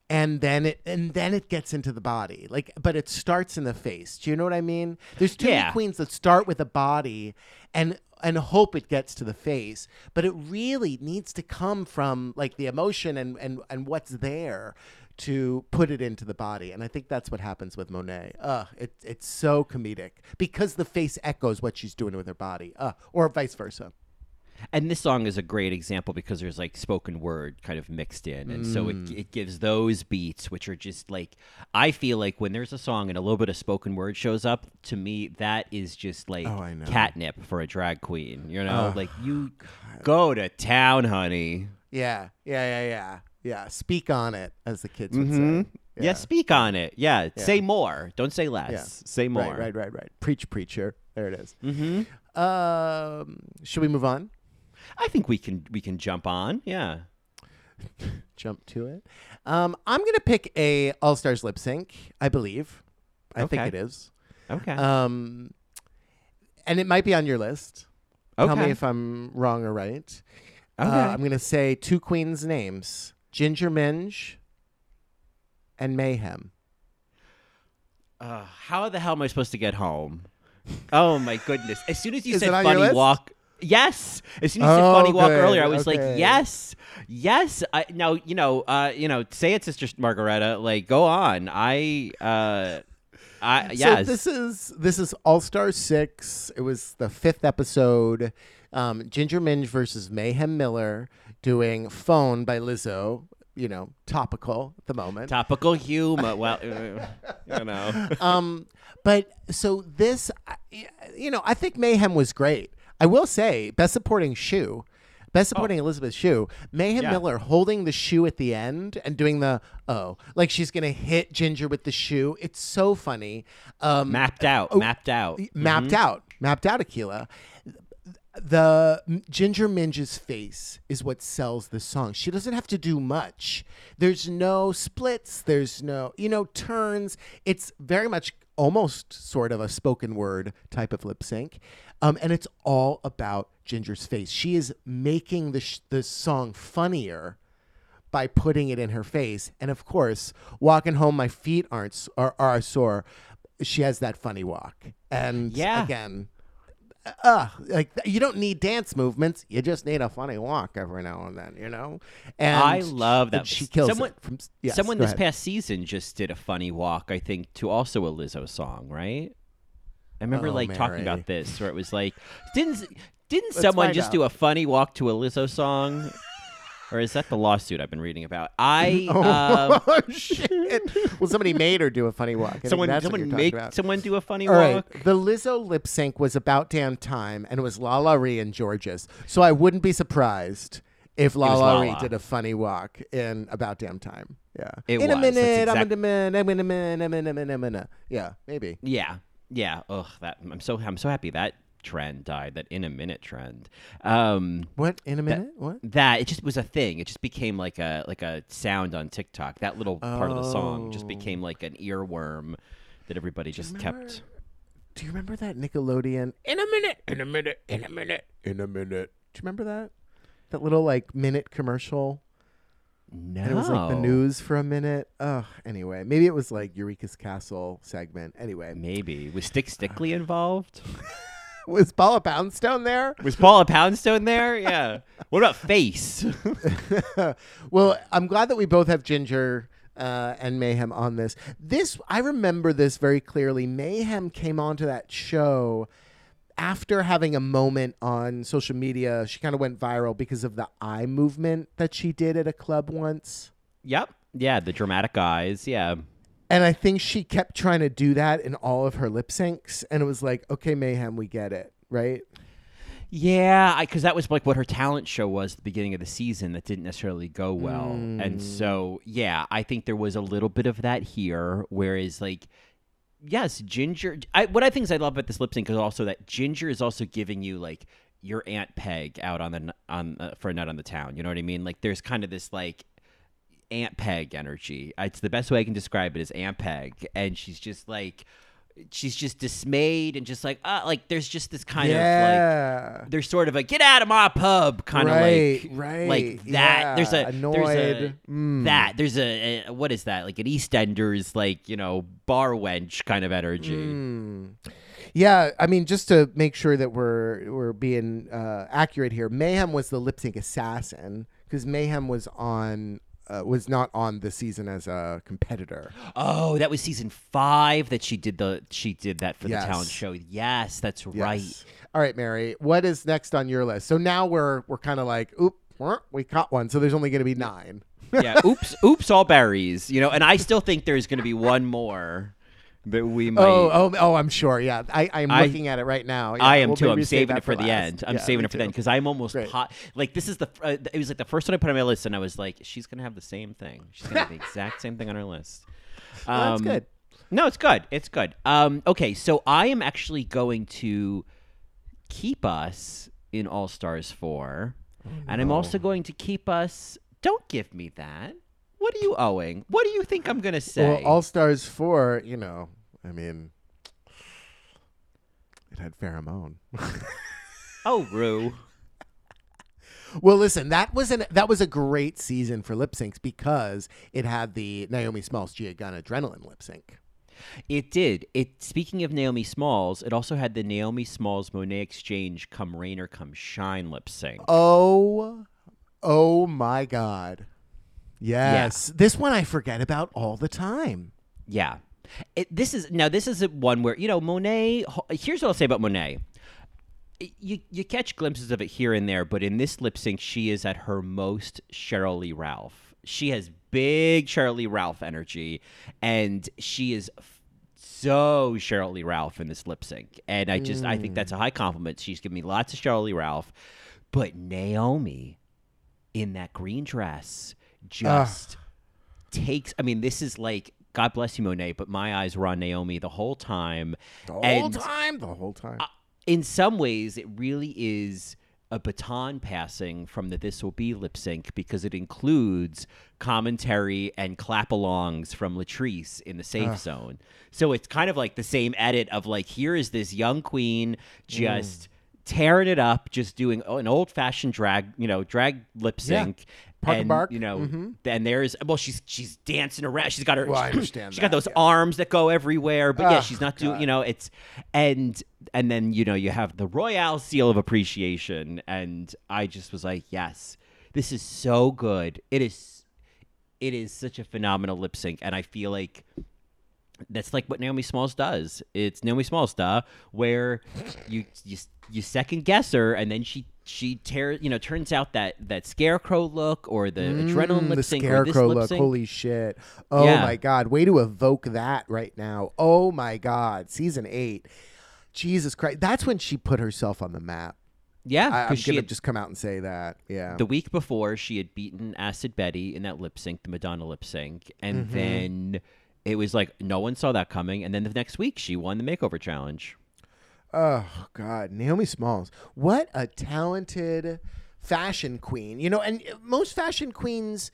and then it and then it gets into the body. Like but it starts in the face. Do you know what i mean? There's too Yeah. many queens that start with the body and and hope it gets to the face but it really needs to come from like the emotion and and and what's there to put it into the body. And i think that's what happens with monet. Uh it, it's so comedic because the face echoes what she's doing with her body. Uh or vice versa And this song is a great example because there's like spoken word kind of mixed in. And so Mm. it, it gives those beats, which are just like, I feel like when there's a song and a little bit of spoken word shows up, to me, that is just like Oh, catnip for a drag queen. You know, like you go to town, honey. Yeah, yeah, yeah, yeah, yeah. Speak on it, as the kids would Mhm. say. Yeah. speak on it. Yeah, Yeah. say more. Don't say less. Yeah. Say more. Right, right, right, right. Preach, preacher. There it is. Mm-hmm. Um, should we move on? I think we can we can jump on. Yeah. Jump to it. Um, I'm gonna pick a All Stars lip sync. I believe. I think it is. Okay. Um, and it might be on your list. Okay. Tell me if I'm wrong or right. okay. Uh, I'm gonna say two queens' names: Ginger Minj and Mayhem. Uh, how the hell am I supposed to get home? Oh my goodness! As soon as you said funny walk, yes. As soon as you said Oh, funny walk good. earlier, I was Okay. like, yes, yes. I, now you know, uh, you know, say it, Sister Margareta. Like, go on. I, uh, I, yes. So this is this is All Star Six. It was the fifth episode. Um, Ginger Minj versus Mayhem Miller doing "Phone" by Lizzo. You know, topical at the moment. Topical humor. Well, you know. um, but so this, you know, I think Mayhem was great. I will say, best supporting shoe. Best supporting Elizabeth Shue, Mayhem Yeah. Miller holding the shoe at the end and doing the oh, like she's gonna hit Ginger with the shoe. It's so funny. Um, mapped out. oh, mapped out. mapped out, mapped out Aquila. The Ginger Minj's face is what sells the song. She doesn't have to do much. There's no splits. There's no, you know, turns. It's very much almost sort of a spoken word type of lip sync. Um, and it's all about Ginger's face. She is making the, sh- the song funnier by putting it in her face. And of course, walking home, my feet aren't are, are sore. She has that funny walk. And Yeah. again, uh, like you don't need dance movements. You just need a funny walk every now and then, you know. And I love that. she kills Someone- it. From, yes, Someone this ahead. past season just did a funny walk, I think, to also a Lizzo song, right? I remember Oh, like talking about this, where it was like, didn't didn't Let's someone just out. do a funny walk to a Lizzo song? Or is that the lawsuit I've been reading about? I um, oh shit! well, somebody made her do a funny walk. I someone someone make about. someone do a funny All right, walk. the Lizzo lip sync was about damn time, and it was LaLa Ri and Georges. So I wouldn't be surprised if was Lalaurie Lala. did a funny walk in about damn time. Yeah. It in a was. That's minute, I'm in a minute, I'm in a minute, I'm in a minute, I'm in a minute. Yeah, maybe. Yeah, yeah. Ugh, that I'm so I'm so happy that trend died. That in a minute trend. Um, What in a minute? what? that it just was a thing. It just became like a like a sound on TikTok. That little part of the song just Oh. became like an earworm that everybody just kept. Do you remember that Nickelodeon? In a minute, in a minute, in a minute, in a minute. Do you remember that? That little like minute commercial. No, And it was like the news for a minute. Ugh. Anyway, maybe it was like Eureka's Castle segment. Anyway, Maybe was Stick Stickly involved? was Paula Poundstone there? Was Paula Poundstone there? Yeah. What about Face? well, I'm glad that we both have Ginger uh, and Mayhem on this. This I remember this very clearly. Mayhem came onto that show after having a moment on social media. She kind of went viral because of the eye movement that she did at a club once. yep. Yeah, the dramatic eyes. Yeah. And I think she kept trying to do that in all of her lip syncs. And it was like, okay, Mayhem, we get it, right? Yeah, because that was like what her talent show was at the beginning of the season that didn't necessarily go well. Mm. And so, yeah, I think there was a little bit of that here. Whereas, like, yes, Ginger. I, what I think is I love about this lip sync is also that Ginger is also giving you like your Aunt Peg out on the on uh, for a night on the town. You know what I mean? Like, there's kind of this like Aunt Peg energy. It's the best way I can describe it is Aunt Peg, and she's just like. She's just dismayed and just like, uh, like there's just this kind of like yeah. there's sort of a get out of my pub kind of like right, like that yeah, there's a there's a. Mm. that there's a, a what is that like an eastenders like you know bar wench kind of energy Mm. Yeah, I mean, just to make sure that we're we're being uh, accurate here, Mayhem was the lip sync assassin because Mayhem was on uh, was not on the season as a competitor. oh that was season five that she did the she did that for Yes. the talent show yes that's right All right, Mary, what is next on your list? So now we're we're kind of like, oop, we caught one. So there's only going to be nine. yeah oops oops all berries you know and i still think there's going to be one more that we might Oh, oh, oh! I'm sure. Yeah, I, I'm I- looking at it right now. Yeah, I am we'll too. I'm saving it for, the last. end. I'm Yeah, saving it for too. then because I'm almost Great. hot. Like this is the. Uh, it was like the first one I put on my list, and I was like, she's gonna have the same thing. She's gonna have the exact same thing on her list. Well, that's Um, good. No, it's good. It's good. Um, okay, so I am actually going to keep us in All Stars four, Oh, and I'm also going to keep us. Don't give me that. What are you owing? What do you think I'm gonna say? Well, All Stars four. You know, I mean, it had Farrah Moan. oh, Rue. Well, listen, that was an that was a great season for lip syncs because it had the Naomi Smalls Gia Gunn adrenaline lip sync. It did. It speaking of Naomi Smalls, it also had the Naomi Smalls Monét X Change come rain or come shine lip sync. Oh, oh my God! Yes, this one I forget about all the time. Yeah. It, this is now this is one where you know Monet. Here's what I'll say about Monet. You you catch glimpses of it here and there, but in this lip sync, she is at her most Cheryl Lee Ralph. She has big Cheryl Lee Ralph energy, and she is so Cheryl Lee Ralph in this lip sync. And I just I think that's a mm. high compliment. She's given me lots of Cheryl Lee Ralph, but Naomi in that green dress just takes. I mean, this is like. God bless you, Monet, but my eyes were on Naomi the whole time. The whole And- time, the whole time. in some ways, it really is a baton passing from the This Will Be lip sync because it includes commentary and clap alongs from Latrice in the safe zone. So it's kind of like the same edit of like, here is this young queen mm. just tearing it up, just doing an old fashioned drag, you know, drag lip Yeah. sync. Park and bark. you know, Mhm. then there's well, she's she's dancing around. She's got her. Well, I understand She's got those yeah. arms that go everywhere, but yeah, Ah, she's not doing. You know, it's and and then you know you have the royale seal of appreciation, and I just was like, yes, this is so good. It is, it is such a phenomenal lip sync, and I feel like that's like what Naomi Smalls does. It's Naomi Smalls, da where you you you second guess her, and then she she tears. You know, turns out that that scarecrow look or the adrenaline Mm, lip the sync scarecrow look. sync. Holy shit! Oh Yeah. my god! Way to evoke that right now. Oh my god! Season eight. Jesus Christ! That's when she put herself on the map. Yeah, I, she gonna had- just come out and say that. Yeah. The week before, she had beaten Acid Betty in that lip sync, the Madonna lip sync, and Mm-hmm. then it was like no one saw that coming. And then the next week, she won the makeover challenge. Oh God, Naomi Smalls, what a talented fashion queen! You know, and uh, most fashion queens,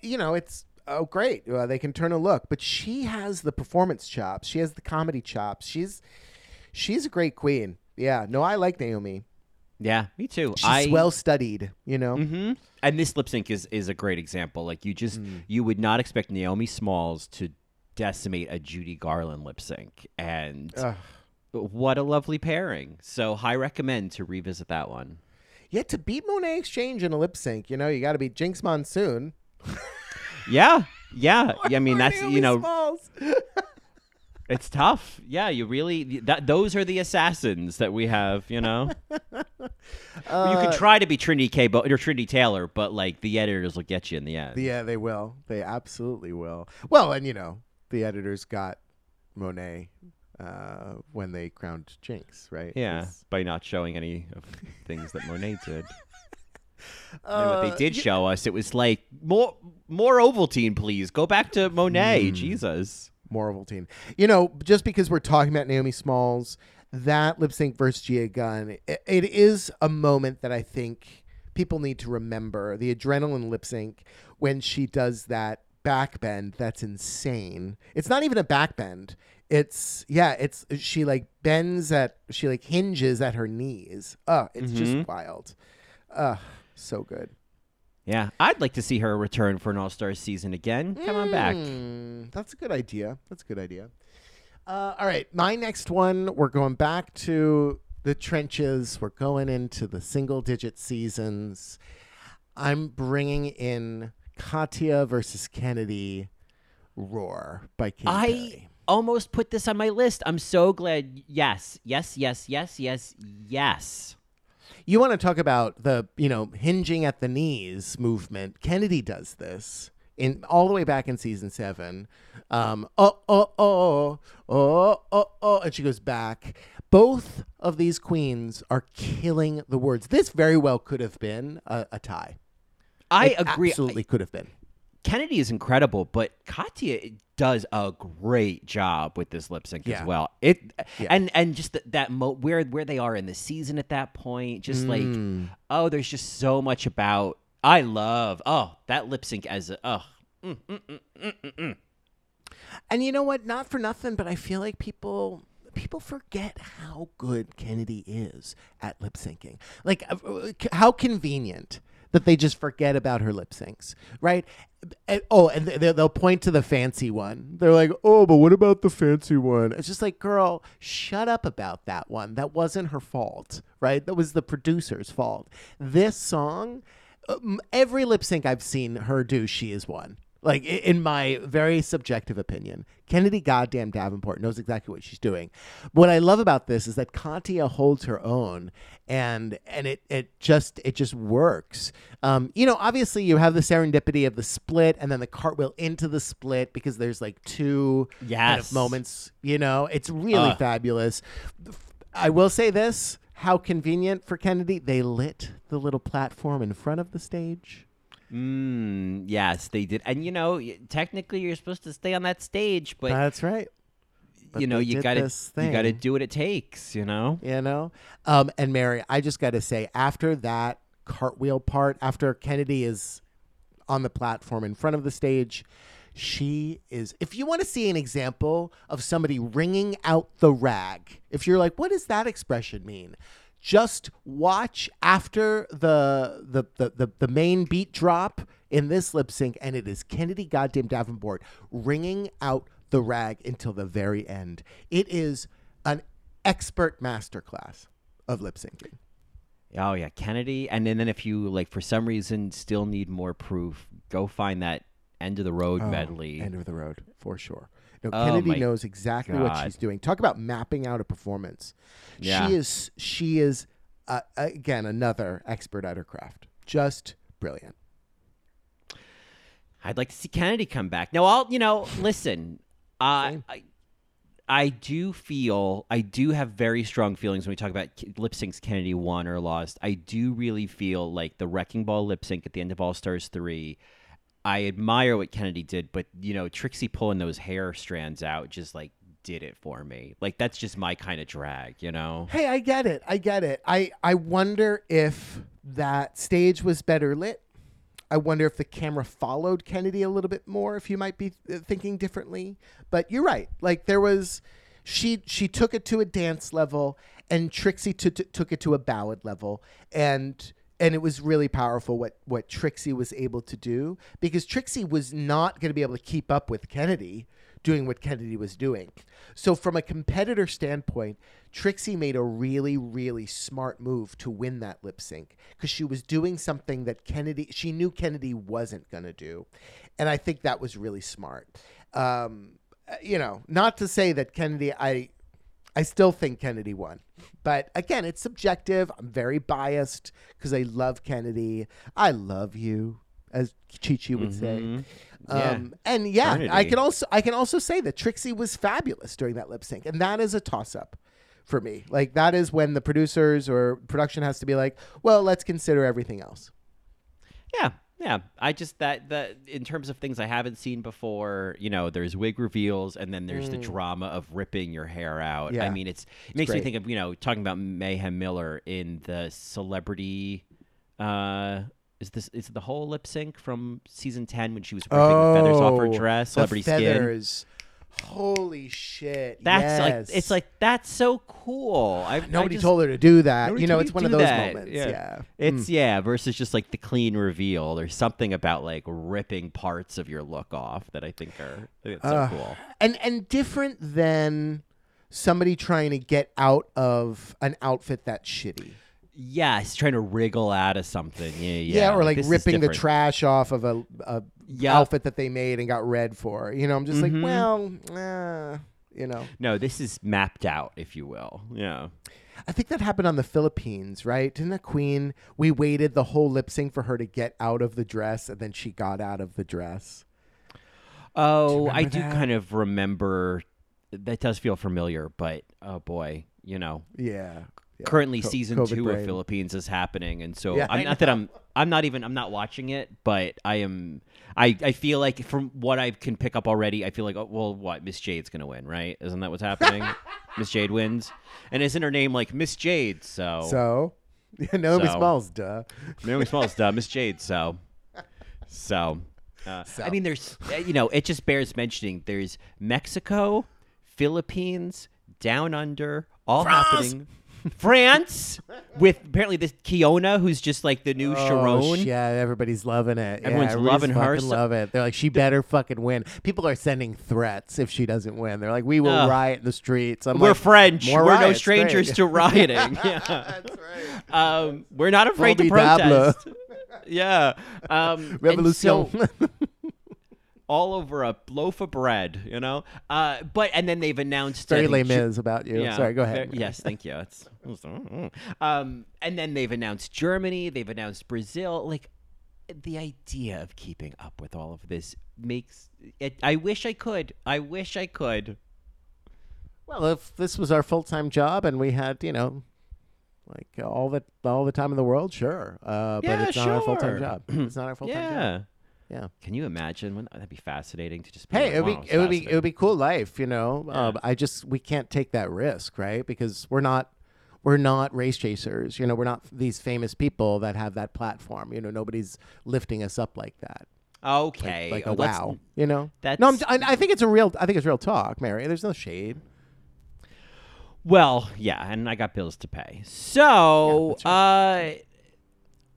you know, it's oh great, uh, they can turn a look, but she has the performance chops, she has the comedy chops. She's she's a great queen. Yeah, no, I like Naomi. Yeah, me too. She's I well studied. You know, hmm And this lip sync is is a great example. Like you just Mm. you would not expect Naomi Smalls to decimate a Judy Garland lip sync, and Ugh. what a lovely pairing. So high recommend to revisit that one. yeah, to beat Monét X Change in a lip sync, you know, you got to beat Jinkx Monsoon. Yeah, yeah. I mean that's you know it's tough. Yeah, you really that those are the assassins that we have. You know, you Uh, can try to be Trinity K but, or Trinity Taylor, but like the editors will get you in the end. Yeah, they will. They absolutely will. Well, and you know, the editors got Monet uh, when they crowned Jinkx, right? Yeah, It's- by not showing any of the things that Monet did. and Uh, what they did show us, it was like more more Ovaltine, please. Go back to Monet. Hmm. Jesus. more Ovaltine. You know, just because we're talking about Naomi Smalls, that lip sync versus Gia Gunn, it is a moment that I think people need to remember. The adrenaline lip sync when she does that back bend, that's insane. It's not even a back bend. It's yeah, it's she like bends at she like hinges at her knees. Oh, it's just wild. Uh so good. Yeah, I'd like to see her return for an All Star season again. Come on back. Mm, that's a good idea. That's a good idea. Uh, all right, my next one. We're going back to the trenches. We're going into the single digit seasons. I'm bringing in Katya versus Kennedy. Roar by Katy I Perry. almost put this on my list. I'm so glad. Yes, yes, yes, yes, yes, yes. You want to talk about the you know hinging at the knees movement? Kennedy does this in all the way back in season seven. Um, oh oh oh oh oh oh, and she goes back. Both of these queens are killing the words. This very well could have been a, a tie. I It agree. Absolutely could have been. Kennedy is incredible, but Katya does a great job with this lip sync Yeah. as well. It Yeah. and and just th- that mo- where where they are in the season at that point, just like Mm. oh, there's just so much about. I love oh that lip sync as a oh mm, mm, mm, And you know what? Not for nothing, but I feel like people people forget how good Kennedy is at lip syncing. Like uh, uh, how convenient that they just forget about her lip syncs, right? And, oh, and they, they'll point to the fancy one. They're like, "Oh, but what about the fancy one?" It's just like, "Girl, shut up about that one. That wasn't her fault, right? That was the producer's fault." This song, um, every lip sync I've seen her do, she is one. Like in my very subjective opinion, Kennedy goddamn Davenport knows exactly what she's doing. What I love about this is that Katya holds her own, and and it it just it just works. Um, you know, obviously you have the serendipity of the split, and then the cartwheel into the split because there's like two kind of moments. You know, it's really Ugh. fabulous. I will say this: how convenient for Kennedy. They lit the little platform in front of the stage. Mm, yes they did, and you know technically you're supposed to stay on that stage, but That's right. But you know you gotta you gotta do what it takes, you know. you know. Um, and Mary, I just got to say, after that cartwheel part, after Kennedy is on the platform in front of the stage, she is. If you want to see an example of somebody wringing out the rag, if you're like, what does that expression mean? Just watch after the the the the, the main beat drop in this lip sync, and it is Kennedy goddamn Davenport wringing out the rag until the very end. It is an expert masterclass of lip syncing. Oh yeah, Kennedy. And then, then if you like for some reason still need more proof, go find that end of the road oh, medley. Oh, End of the road for sure. No, Oh Kennedy knows exactly what she's doing. Talk about mapping out a performance. Yeah. She is. She is uh, again another expert at her craft. Just brilliant. I'd like to see Kennedy come back. Now, I'll you know listen. Uh, I I do feel, I do have very strong feelings when we talk about lip syncs Kennedy won or lost. I do really feel like the Wrecking Ball lip sync at the end of All Stars 3. I admire what Kennedy did, but, you know, Trixie pulling those hair strands out just like did it for me. Like, that's just my kind of drag, you know? Hey, I get it. I get it. I, I wonder if that stage was better lit. I wonder if the camera followed Kennedy a little bit more, if you might be uh, thinking differently. But you're right. Like there was, she she took it to a dance level, and Trixie t- t- took it to a ballad level, and and it was really powerful what what Trixie was able to do because Trixie was not going to be able to keep up with Kennedy doing what Kennedy was doing. So from a competitor standpoint, Trixie made a really really smart move to win that lip sync because she was doing something that Kennedy she knew Kennedy wasn't going to do. And I think that was really smart. Um, you know, not to say that Kennedy I I still think Kennedy won. But again, it's subjective. I'm very biased because I love Kennedy. I love you, as Chi Chi would Mhm. say. Um, and yeah, I can also I can also say that Trixie was fabulous during that lip sync, and that is a toss up for me. Like that is when the producers or production has to be like, well, let's consider everything else. Yeah, yeah. I just that that in terms of things I haven't seen before, you know, there's wig reveals and then there's the drama of ripping your hair out. Mm. Yeah. I mean, it's it makes great. me think of you know talking about Mayhem Miller in the celebrity. uh is this is the whole lip sync from season ten when she was ripping the feathers off her Oh, dress, the celebrity skin? Holy shit! That's yes. like it's like that's so cool. I nobody I just, told her to do that. You know, it's one of those that. moments. Yeah. Yeah. It's Mm. yeah, versus just like the clean reveal. There's something about like ripping parts of your look off that I think are it's so cool. and and different than somebody trying to get out of an outfit that's shitty. Yes, trying to wriggle out of something. Yeah, yeah. Yeah, or like is ripping the trash off of a, a Yep. outfit that they made and got red for. You know, I'm just Mhm. like, well, uh, you know. No, this is mapped out, if you will. Yeah. I think that happened on the Philippines, right? Didn't that queen? We waited the whole lip sync for her to get out of the dress, and then she got out of the dress. Oh, I do that? kind of remember. That does feel familiar, but oh boy, you know, Yeah. yeah. currently Co- season COVID two brain. of Philippines is happening, and so Yeah, I'm not that I'm I'm not even I'm not watching it, but I am I I feel like from what I can pick up already, I feel like oh, well, what Miss Jade's gonna win, right? Isn't that what's happening? Miss Jade wins, and isn't her name like Miss Jade? So, So, yeah, Naomi So- Smalls, duh. Naomi Smalls, duh, Miss Jade. So, so. Uh, So. I mean, there's, uh, you know, it just bears mentioning. There's Mexico, Philippines, Down Under, all happening. France with apparently this Keiona, who's just like the new Oh, Sharon. yeah, everybody's loving it. Everyone's everybody's loving her, so- Love it. They're like, she better fucking win. People are sending threats if she doesn't win. They're like, we will Ugh. riot in the streets. I'm We're like, French. We're no strangers to rioting. yeah. That's right. Um, we're not afraid to protest. yeah. Um, Revolution. so- all over a loaf of bread, you know. Uh, but and then they've announced Very Ge- Mis about you. Sorry, go ahead. Ver- yes, thank you. It's, um, and then they've announced Germany. They've announced Brazil. Like the idea of keeping up with all of this makes it. I wish I could. I wish I could. Well, if this was our full time job and we had, you know, like all the all the time in the world, sure. Uh, Yeah, but it's not our full time job. It's not our full time yeah. job. Yeah. Can you imagine? Wouldn't that'd be fascinating to just. Be Hey, like, it would wow, be it would be it would be cool life, you know. Yeah. Um, I just we can't take that risk, right? Because we're not we're not race chasers. You know, we're not these famous people that have that platform. You know, nobody's lifting us up like that. Okay. Like a uh, let's- wow. You know. That's No, I'm, I, I think it's a real. I think it's real talk, Mary. There's no shade. Well, yeah, and I got bills to pay. So, Yeah, uh,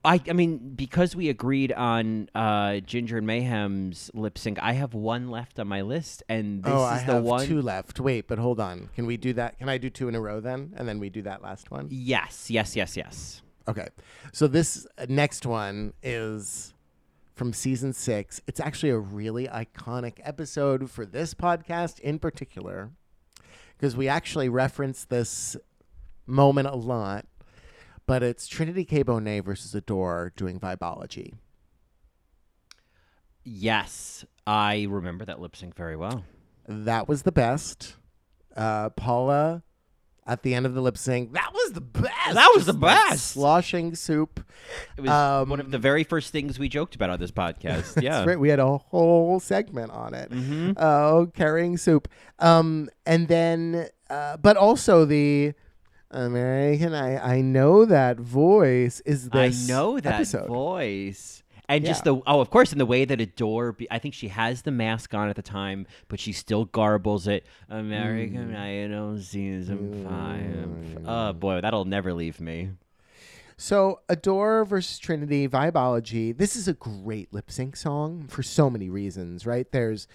I, I mean, because we agreed on uh, Ginger and Mayhem's lip sync, I have one left on my list, and this oh, is I the have one. two left. Wait, but hold on. Can we do that? Can I do two in a row then, and then we do that last one? Yes, yes, yes, yes. Okay. So this uh, next one is from season six. It's actually a really iconic episode for this podcast in particular because we actually reference this moment a lot. But it's Trinity K. Bonet versus Adore doing Vibeology. Yes, I remember that lip sync very well. That was the best. uh, Paula at the end of the lip sync. That was the best. That was Just, the like, best. sloshing soup. It was Um, one of the very first things we joked about on this podcast. Yeah. That's right. We had a whole segment on it. Mhm. Oh, carrying soup. Um, and then, uh, but also the American. I I know that voice is I know that episode. voice. And just the oh, of course, in the way that Adore, be, I think she has the mask on at the time, but she still garbles it. American Mm. Idol season five. Oh boy, that'll never leave me. So, Adore versus Trinity, Vibeology. This is a great lip sync song for so many reasons, right? There's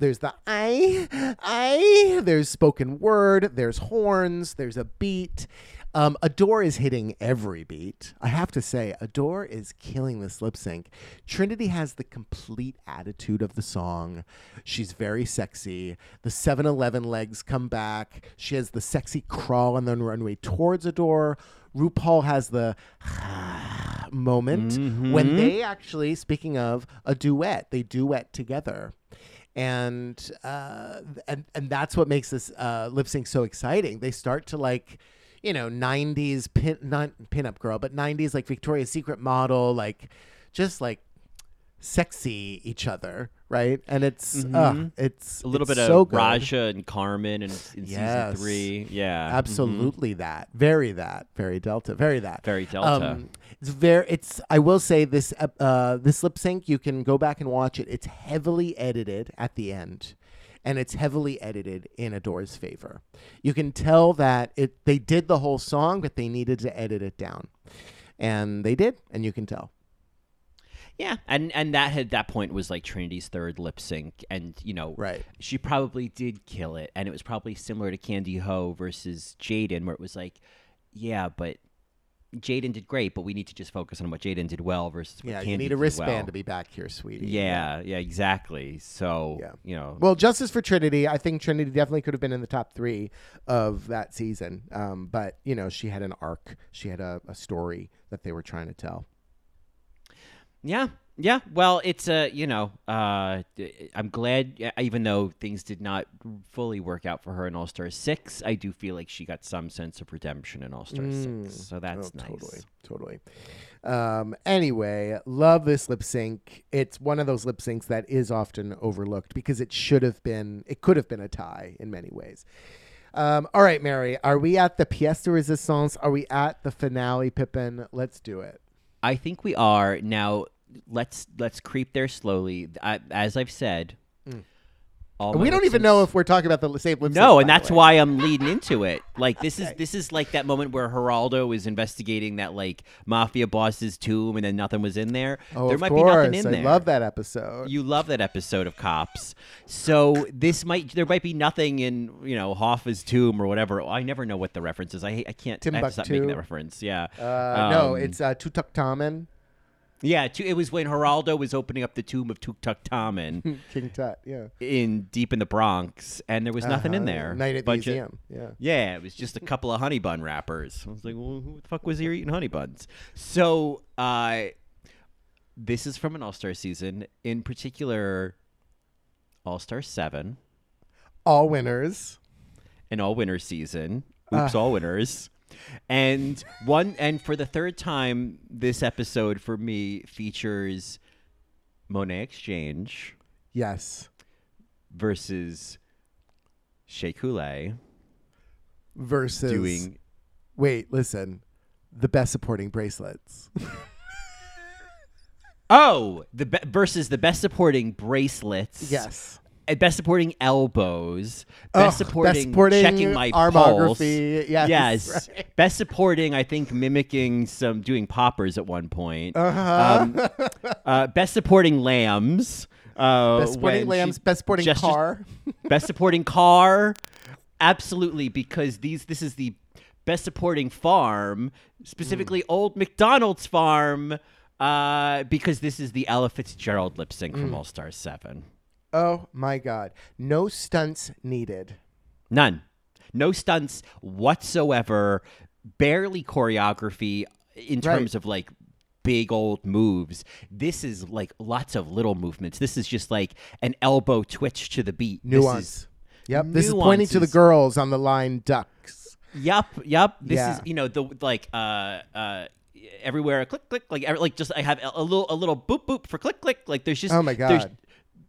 there's the I I there's spoken word, there's horns, there's a beat. Um, Adore is hitting every beat. I have to say, Adore is killing this lip sync. Trinity has the complete attitude of the song. She's very sexy. The 7 Eleven legs come back. She has the sexy crawl on the runway towards Adore. RuPaul has the moment when they actually, speaking of a duet, they duet together. And uh, and and that's what makes this uh, lip sync so exciting. They start to like, you know, '90s pin not pinup girl, but '90s like Victoria's Secret model, like just like sexy each other, right? And it's uh, it's A little it's bit so of good. Raja and Carmen in, in Yes. season three. Yeah, mhm. Absolutely that. Very that. Very Delta. Very that. Very Delta. Um, it's very. It's. I will say this. Uh, this lip sync. You can go back and watch it. It's heavily edited at the end, and it's heavily edited in Adore's favor. You can tell that it. They did the whole song, but they needed to edit it down, and they did, and you can tell. Yeah, and and that at that point was like Trinity's third lip sync, and you know, Right. she probably did kill it, and it was probably similar to Kandy Ho versus Jaidynn, where it was like, yeah, but Jaidynn did great, but we need to just focus on what Jaidynn did well versus what Yeah. Kandy you need a wristband well. to be back here, sweetie. Yeah, yeah, exactly. So Yeah. you know, Well, justice for Trinity. I think Trinity definitely could have been in the top three of that season. Um, but you know, she had an arc. She had a, a story that they were trying to tell. Yeah, yeah. Well, it's a you know, uh, I'm glad. Even though things did not fully work out for her in All Star Six, I do feel like she got some sense of redemption in All Star Six. So that's Oh, nice. Totally, totally. Um, anyway, love this lip sync. It's one of those lip syncs that is often overlooked because it should have been, it could have been a tie in many ways. Um, all right, Mary, are we at the pièce de résistance? Are we at the finale, Pippin? Let's do it. I think we are now. Let's let's creep there slowly. I, as I've said, all we don't even know if we're talking about the same lip sync. No, and that's way. why I'm leading into it. Like this is this is like that moment where Geraldo is investigating that like mafia boss's tomb, and then nothing was in there. Oh, there of might course. be nothing in I there. love that episode. You love that episode of Cops. So this might there might be nothing in you know Hoffa's tomb or whatever. I never know what the reference is. I I can't I have to stop making Timbuktu. that reference. Yeah. uh, no, Um, it's uh, Tutankhamen, yeah. It was when Geraldo was opening up the tomb of Tutankhamen King Tut. Yeah, in deep in the Bronx, and there was nothing in Uh-huh. there. Night at the Bunch of- museum. yeah. Yeah, it was just a couple of honey bun wrappers. I was like, well, who the fuck was here eating honey buns? So, uh, this is from an All Star season, in particular, All Star 7, All winners. an all winner season. Oops, all winners. And one, and for the third time, this episode for me features Monét X Change Yes. versus Shea Coulee Versus doing Wait, listen. The best supporting bracelets. Oh, the be- versus the best supporting bracelets. yes. Best supporting elbows. Best Ugh, best supporting, supporting checking my armography. pulse. Yes, Yes. right. Best supporting, I think, mimicking some doing poppers at one point. Uh-huh. Um, uh, best supporting lambs. Uh, best supporting lambs, best supporting gestures- car. best supporting car absolutely because these this is the best supporting farm specifically old mcdonald's farm uh, because this is the ella fitzgerald lip sync from all stars 7 Oh my god. No stunts needed. none no stunts whatsoever barely choreography in Right. terms of like big old moves this is like lots of little movements this is just like an elbow twitch to the beat This is- Nuance. Yep. This is pointing to the girls on the line ducks. Yup, yup. This Yeah. is you know the like uh uh everywhere a click click like every, like just I have a, a little a little boop boop for click click like there's just Oh my there's, God.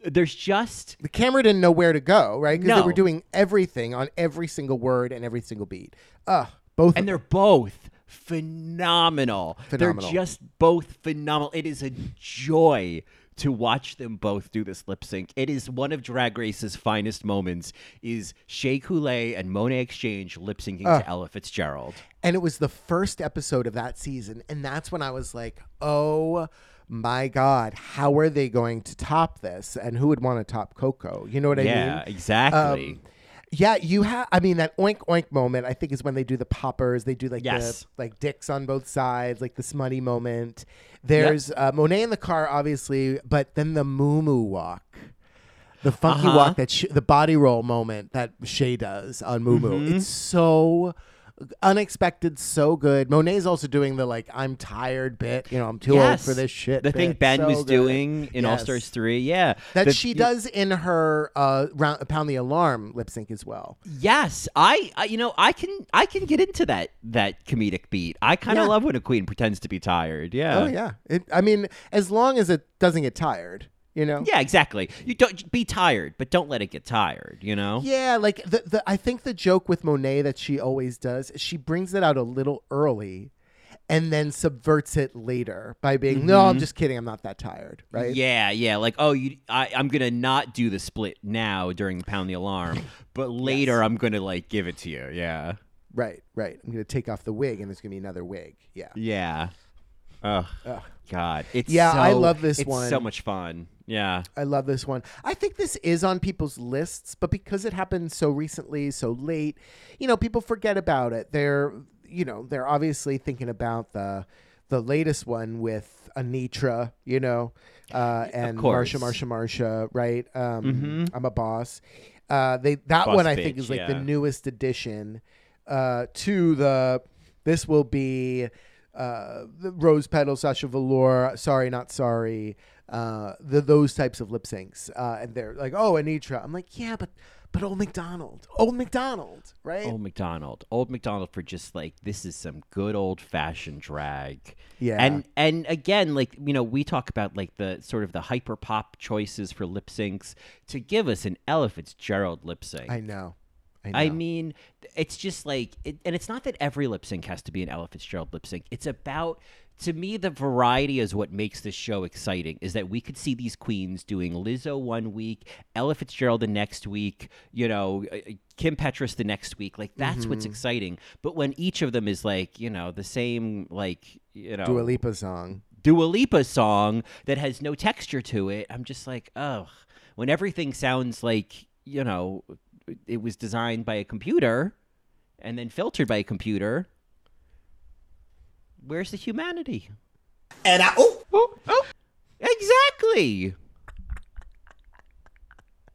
There's just The camera didn't know where to go, right? Because they were doing everything on every single word and every single beat. Ugh, both. and they're both phenomenal. Phenomenal. They're just both phenomenal. It is a joy to watch them both do this lip sync. It is one of Drag Race's finest moments. Is Shea Coulee and Monét X Change lip syncing to Ella Fitzgerald? And it was the first episode of that season. And that's when I was like, oh my God, how are they going to top this? And who would want to top Coco? You know what I mean? yeah, exactly. Um, Yeah, you have. I mean, that oink oink moment. I think is when they do the poppers. They do like Yes. the like dicks on both sides, like the smutty moment. There's uh, Monet in the car, obviously, but then the moo moo walk, the funky Uh-huh. walk that sh- the body roll moment that Shea does on moo moo. Mm-hmm. It's so unexpected, so good. Monet's also doing the like I'm tired bit. You know, I'm too old for this shit. The thing. Ben So was good. doing in All Stars 3. Yeah. that The- she does in her uh, round, pound the alarm lip sync as well. Yes, I, I you know I can I can get into that that comedic beat. I kind of Yeah. love when a queen pretends to be tired. Yeah. Oh yeah. It, I mean, as long as it doesn't get tired, you know. Yeah, exactly. You don't be tired, but don't let it get tired, you know? Yeah, like the, the I think the joke with Monet that she always does, is she brings it out a little early and then subverts it later by being, "No, I'm just kidding. I'm not that tired." Right? Mm-hmm. Yeah, yeah. Like, oh, you, I, I'm gonna not do the split now during the pound the alarm, but later I'm gonna like give it to you. Yeah, Right, right. I'm going to take off the wig and there's going to be another wig. Yeah. yeah. Oh God, it's Yeah, I love this it's one. So much fun. Yeah. I love this one. I think this is on people's lists, but because it happened so recently, so late, you know, people forget about it. They're, you know, they're obviously thinking about the the latest one with Anetra, you know, uh, and. Marsha, Marsha, Marsha, right? Um, I'm a boss. Uh, they that Boss one I think is like the newest addition uh, to the. This will be uh, the Rose Petal, Sasha Velour, Sorry Not Sorry, uh, the those types of lip syncs, uh, and they're like, oh, Anetra. I'm like, yeah, but but Old McDonald, Old McDonald, right? Old McDonald, Old McDonald for just like this is some good old fashioned drag. Yeah. and and again, like you know, we talk about like the sort of the hyper pop choices for lip syncs to give us an Ella Fitzgerald lip sync. I know. I. I mean, it's just like, it, and it's not that every lip sync has to be an Ella Fitzgerald lip sync. It's about, to me, the variety is what makes this show exciting. Is that we could see these queens doing Lizzo one week, Ella Fitzgerald the next week, you know, uh, uh, Kim Petras the next week. Like that's what's Mm-hmm. exciting. But when each of them is like, you know, the same, like, you know, Dua Lipa song. Dua Lipa song that has no texture to it, I'm just like, oh, when everything sounds like, you know, it was designed by a computer and then filtered by a computer, where's the humanity? And I oh oh, oh. Exactly.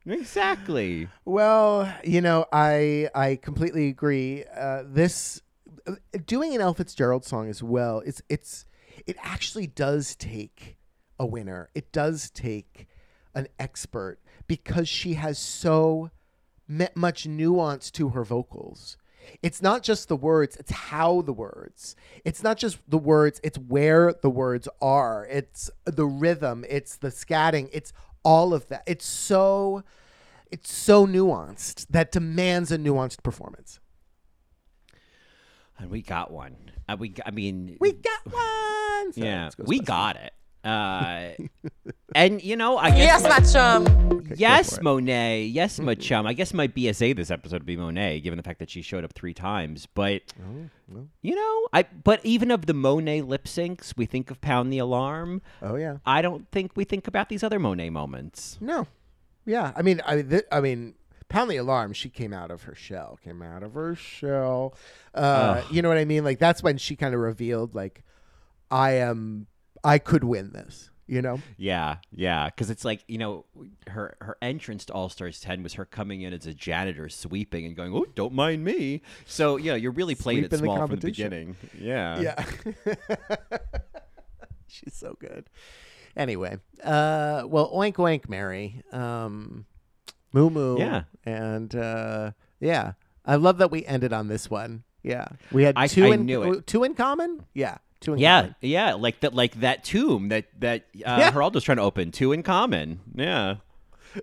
Exactly. Well, you know, I I completely agree. Uh, this doing an Ella Fitzgerald song as well. It's it's it actually does take a winner. It does take an expert because she has so me- much nuance to her vocals. It's not just the words, it's how the words. It's not just the words, it's where the words are. It's the rhythm, it's the scatting, it's all of that. It's so it's so nuanced that demands a nuanced performance. And we got one. Uh, we, I mean, We got one. Sorry, yeah, we got it. Uh, and you know, I guess Yes, my- my chum. yes. Monet. Yes, my chum. I guess my BSA this episode would be Monet, given the fact that she showed up three times. But you know, I but even of the Monet lip syncs, we think of Pound the Alarm. Oh yeah. I don't think we think about these other Monet moments. No. Yeah. I mean, I th- I mean, pound the alarm. She came out of her shell. Came out of her shell. Uh, you know what I mean? Like that's when she kind of revealed, like, I am. I could win this. You know. Yeah, yeah, because it's like you know, her her entrance to All Stars ten was her coming in as a janitor, sweeping and going, "Oh, don't mind me." So yeah you're really playing it Sweeping the small from the beginning. Yeah, Yeah. She's so good. Anyway, uh, well, oink oink, Mary. Um, Moo Moo. Yeah. And uh, yeah, I love that we ended on this one. Yeah, we had I- two I in knew it. two in common. Yeah, two in Yeah, common. yeah, like that, like that tomb that that uh, Yeah. Geraldo's trying to open. Two in common. Yeah,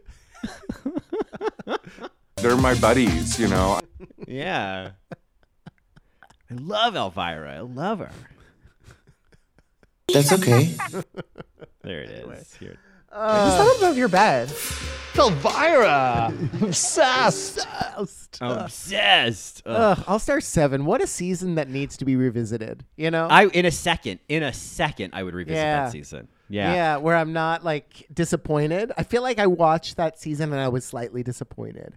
They're my buddies, you know. yeah. I love Elvira. I love her. That's okay. There it is. Here. Just let above your bed. Elvira! Obsessed! Obsessed. Ugh. Ugh, All Star Seven. What a season that needs to be revisited. You know. I in a second, in a second, I would revisit Yeah. that season. Yeah. yeah, where I'm not like disappointed. I feel like I watched that season and I was slightly disappointed.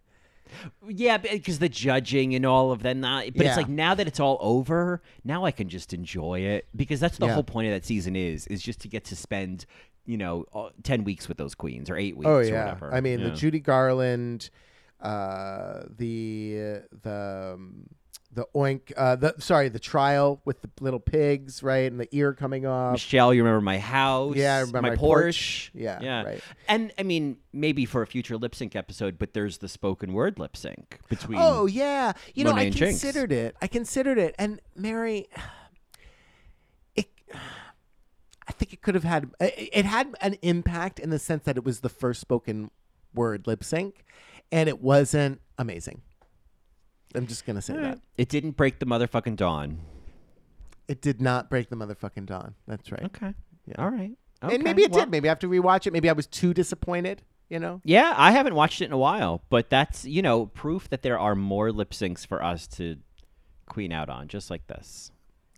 Yeah, because the judging and all of that. Not, but Yeah. it's like now that it's all over, now I can just enjoy it because that's the Yeah. whole point of that season is is just to get to spend, you know, all- ten weeks with those queens or eight weeks. Oh or yeah. whatever. I mean, Yeah. the Judy Garland, uh, the the um, the oink, uh, the sorry, the trial with the little pigs, right, and the ear coming off. Michelle, you remember my house? Yeah, I remember my, my Porsche. porch. Yeah, yeah. right. And I mean, maybe for a future lip sync episode, but there's the spoken word lip sync between. Oh yeah, you know I and Jinkx. considered it. I considered it, and Mary, it. I think it could have had it had an impact in the sense that it was the first spoken word lip sync, and it wasn't amazing. I'm just gonna say that It didn't break the motherfucking dawn. it did not break the motherfucking dawn. That's right. Okay. Yeah. All right. and maybe it well- did. Maybe I have to rewatch it. Maybe I was too disappointed. You know. Yeah, I haven't watched it in a while, but that's you know proof that there are more lip syncs for us to queen out on, just like this.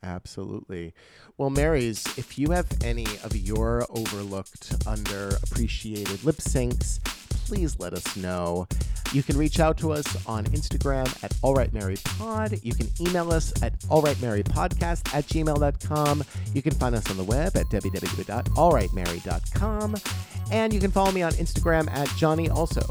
Absolutely. Well, Marys, if you have any of your overlooked, underappreciated lip syncs, please let us know. You can reach out to us on Instagram at AlrightMaryPod. You can email us at AlrightMaryPodcast at gmail.com. You can find us on the web at www.alrightmary.com. And you can follow me on Instagram at Johnny also.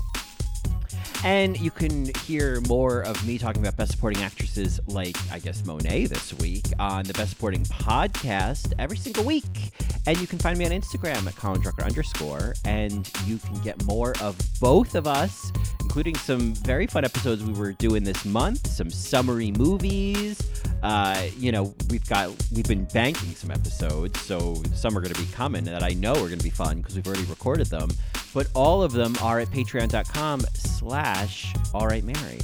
And you can hear more of me talking about best supporting actresses like, I guess, Monet this week on the Best Supporting podcast every single week. And you can find me on Instagram at Colin Drucker underscore. And you can get more of both of us, including some very fun episodes we were doing this month, some summary movies. Uh, you know, we've got, we've been banking some episodes, so some are going to be coming that I know are going to be fun because we've already recorded them. But all of them are at patreon.com slash all right Mary.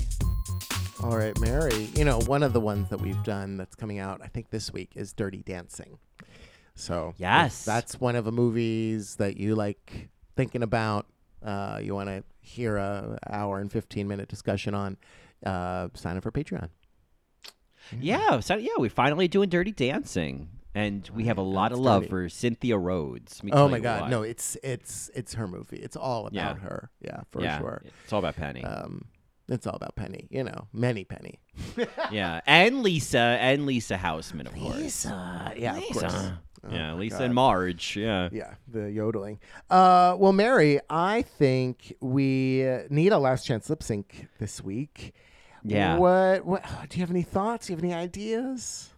All right, Mary. You know, one of the ones that we've done that's coming out, I think this week, is Dirty Dancing. So Yes. that's one of the movies that you like thinking about. Uh, you want to hear a hour and fifteen minute discussion on. Uh, sign up for Patreon. Yeah, so yeah, we're finally doing Dirty Dancing. And we have a lot of love for Cynthia Rhodes. Oh my God, no! It's it's it's her movie. It's all about Yeah. her. Yeah, for yeah, sure. It's all about Penny. Um, it's all about Penny. You know, many Penny. yeah, and Lisa and Lisa Houseman, of course. Lisa, yeah, of course. yeah, Oh my Lisa God. and Marge. Yeah. Yeah, the yodeling. Uh, well, Mary, I think we need a last chance lip sync this week. Yeah. What? What? Do you have any thoughts? Do you have any ideas?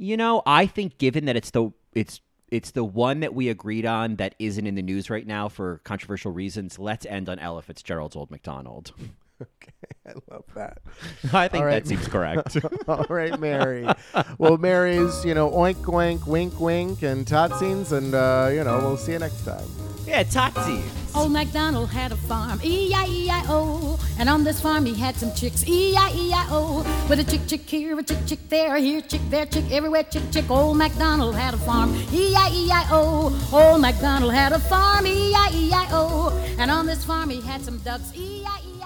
You know, I think given that it's the it's it's the one that we agreed on that isn't in the news right now for controversial reasons. Let's end on Ella Fitzgerald's Old McDonald. Okay, I love that. I think All right. that seems correct. All right, Mary. well, Mary's, you know, oink, oink, wink, wink, and totsings, and uh, you know, we'll see you next time. yeah, Totsy. Old MacDonald had a farm, E-I-E-I-O. And on this farm he had some chicks, E-I-E-I-O. With a chick, chick here, a chick, chick there, here, chick, there, chick, everywhere, chick, chick. Old MacDonald had a farm, E-I-E-I-O. Old MacDonald had a farm, E-I-E-I-O. And on this farm he had some ducks, E-I-E-I-O.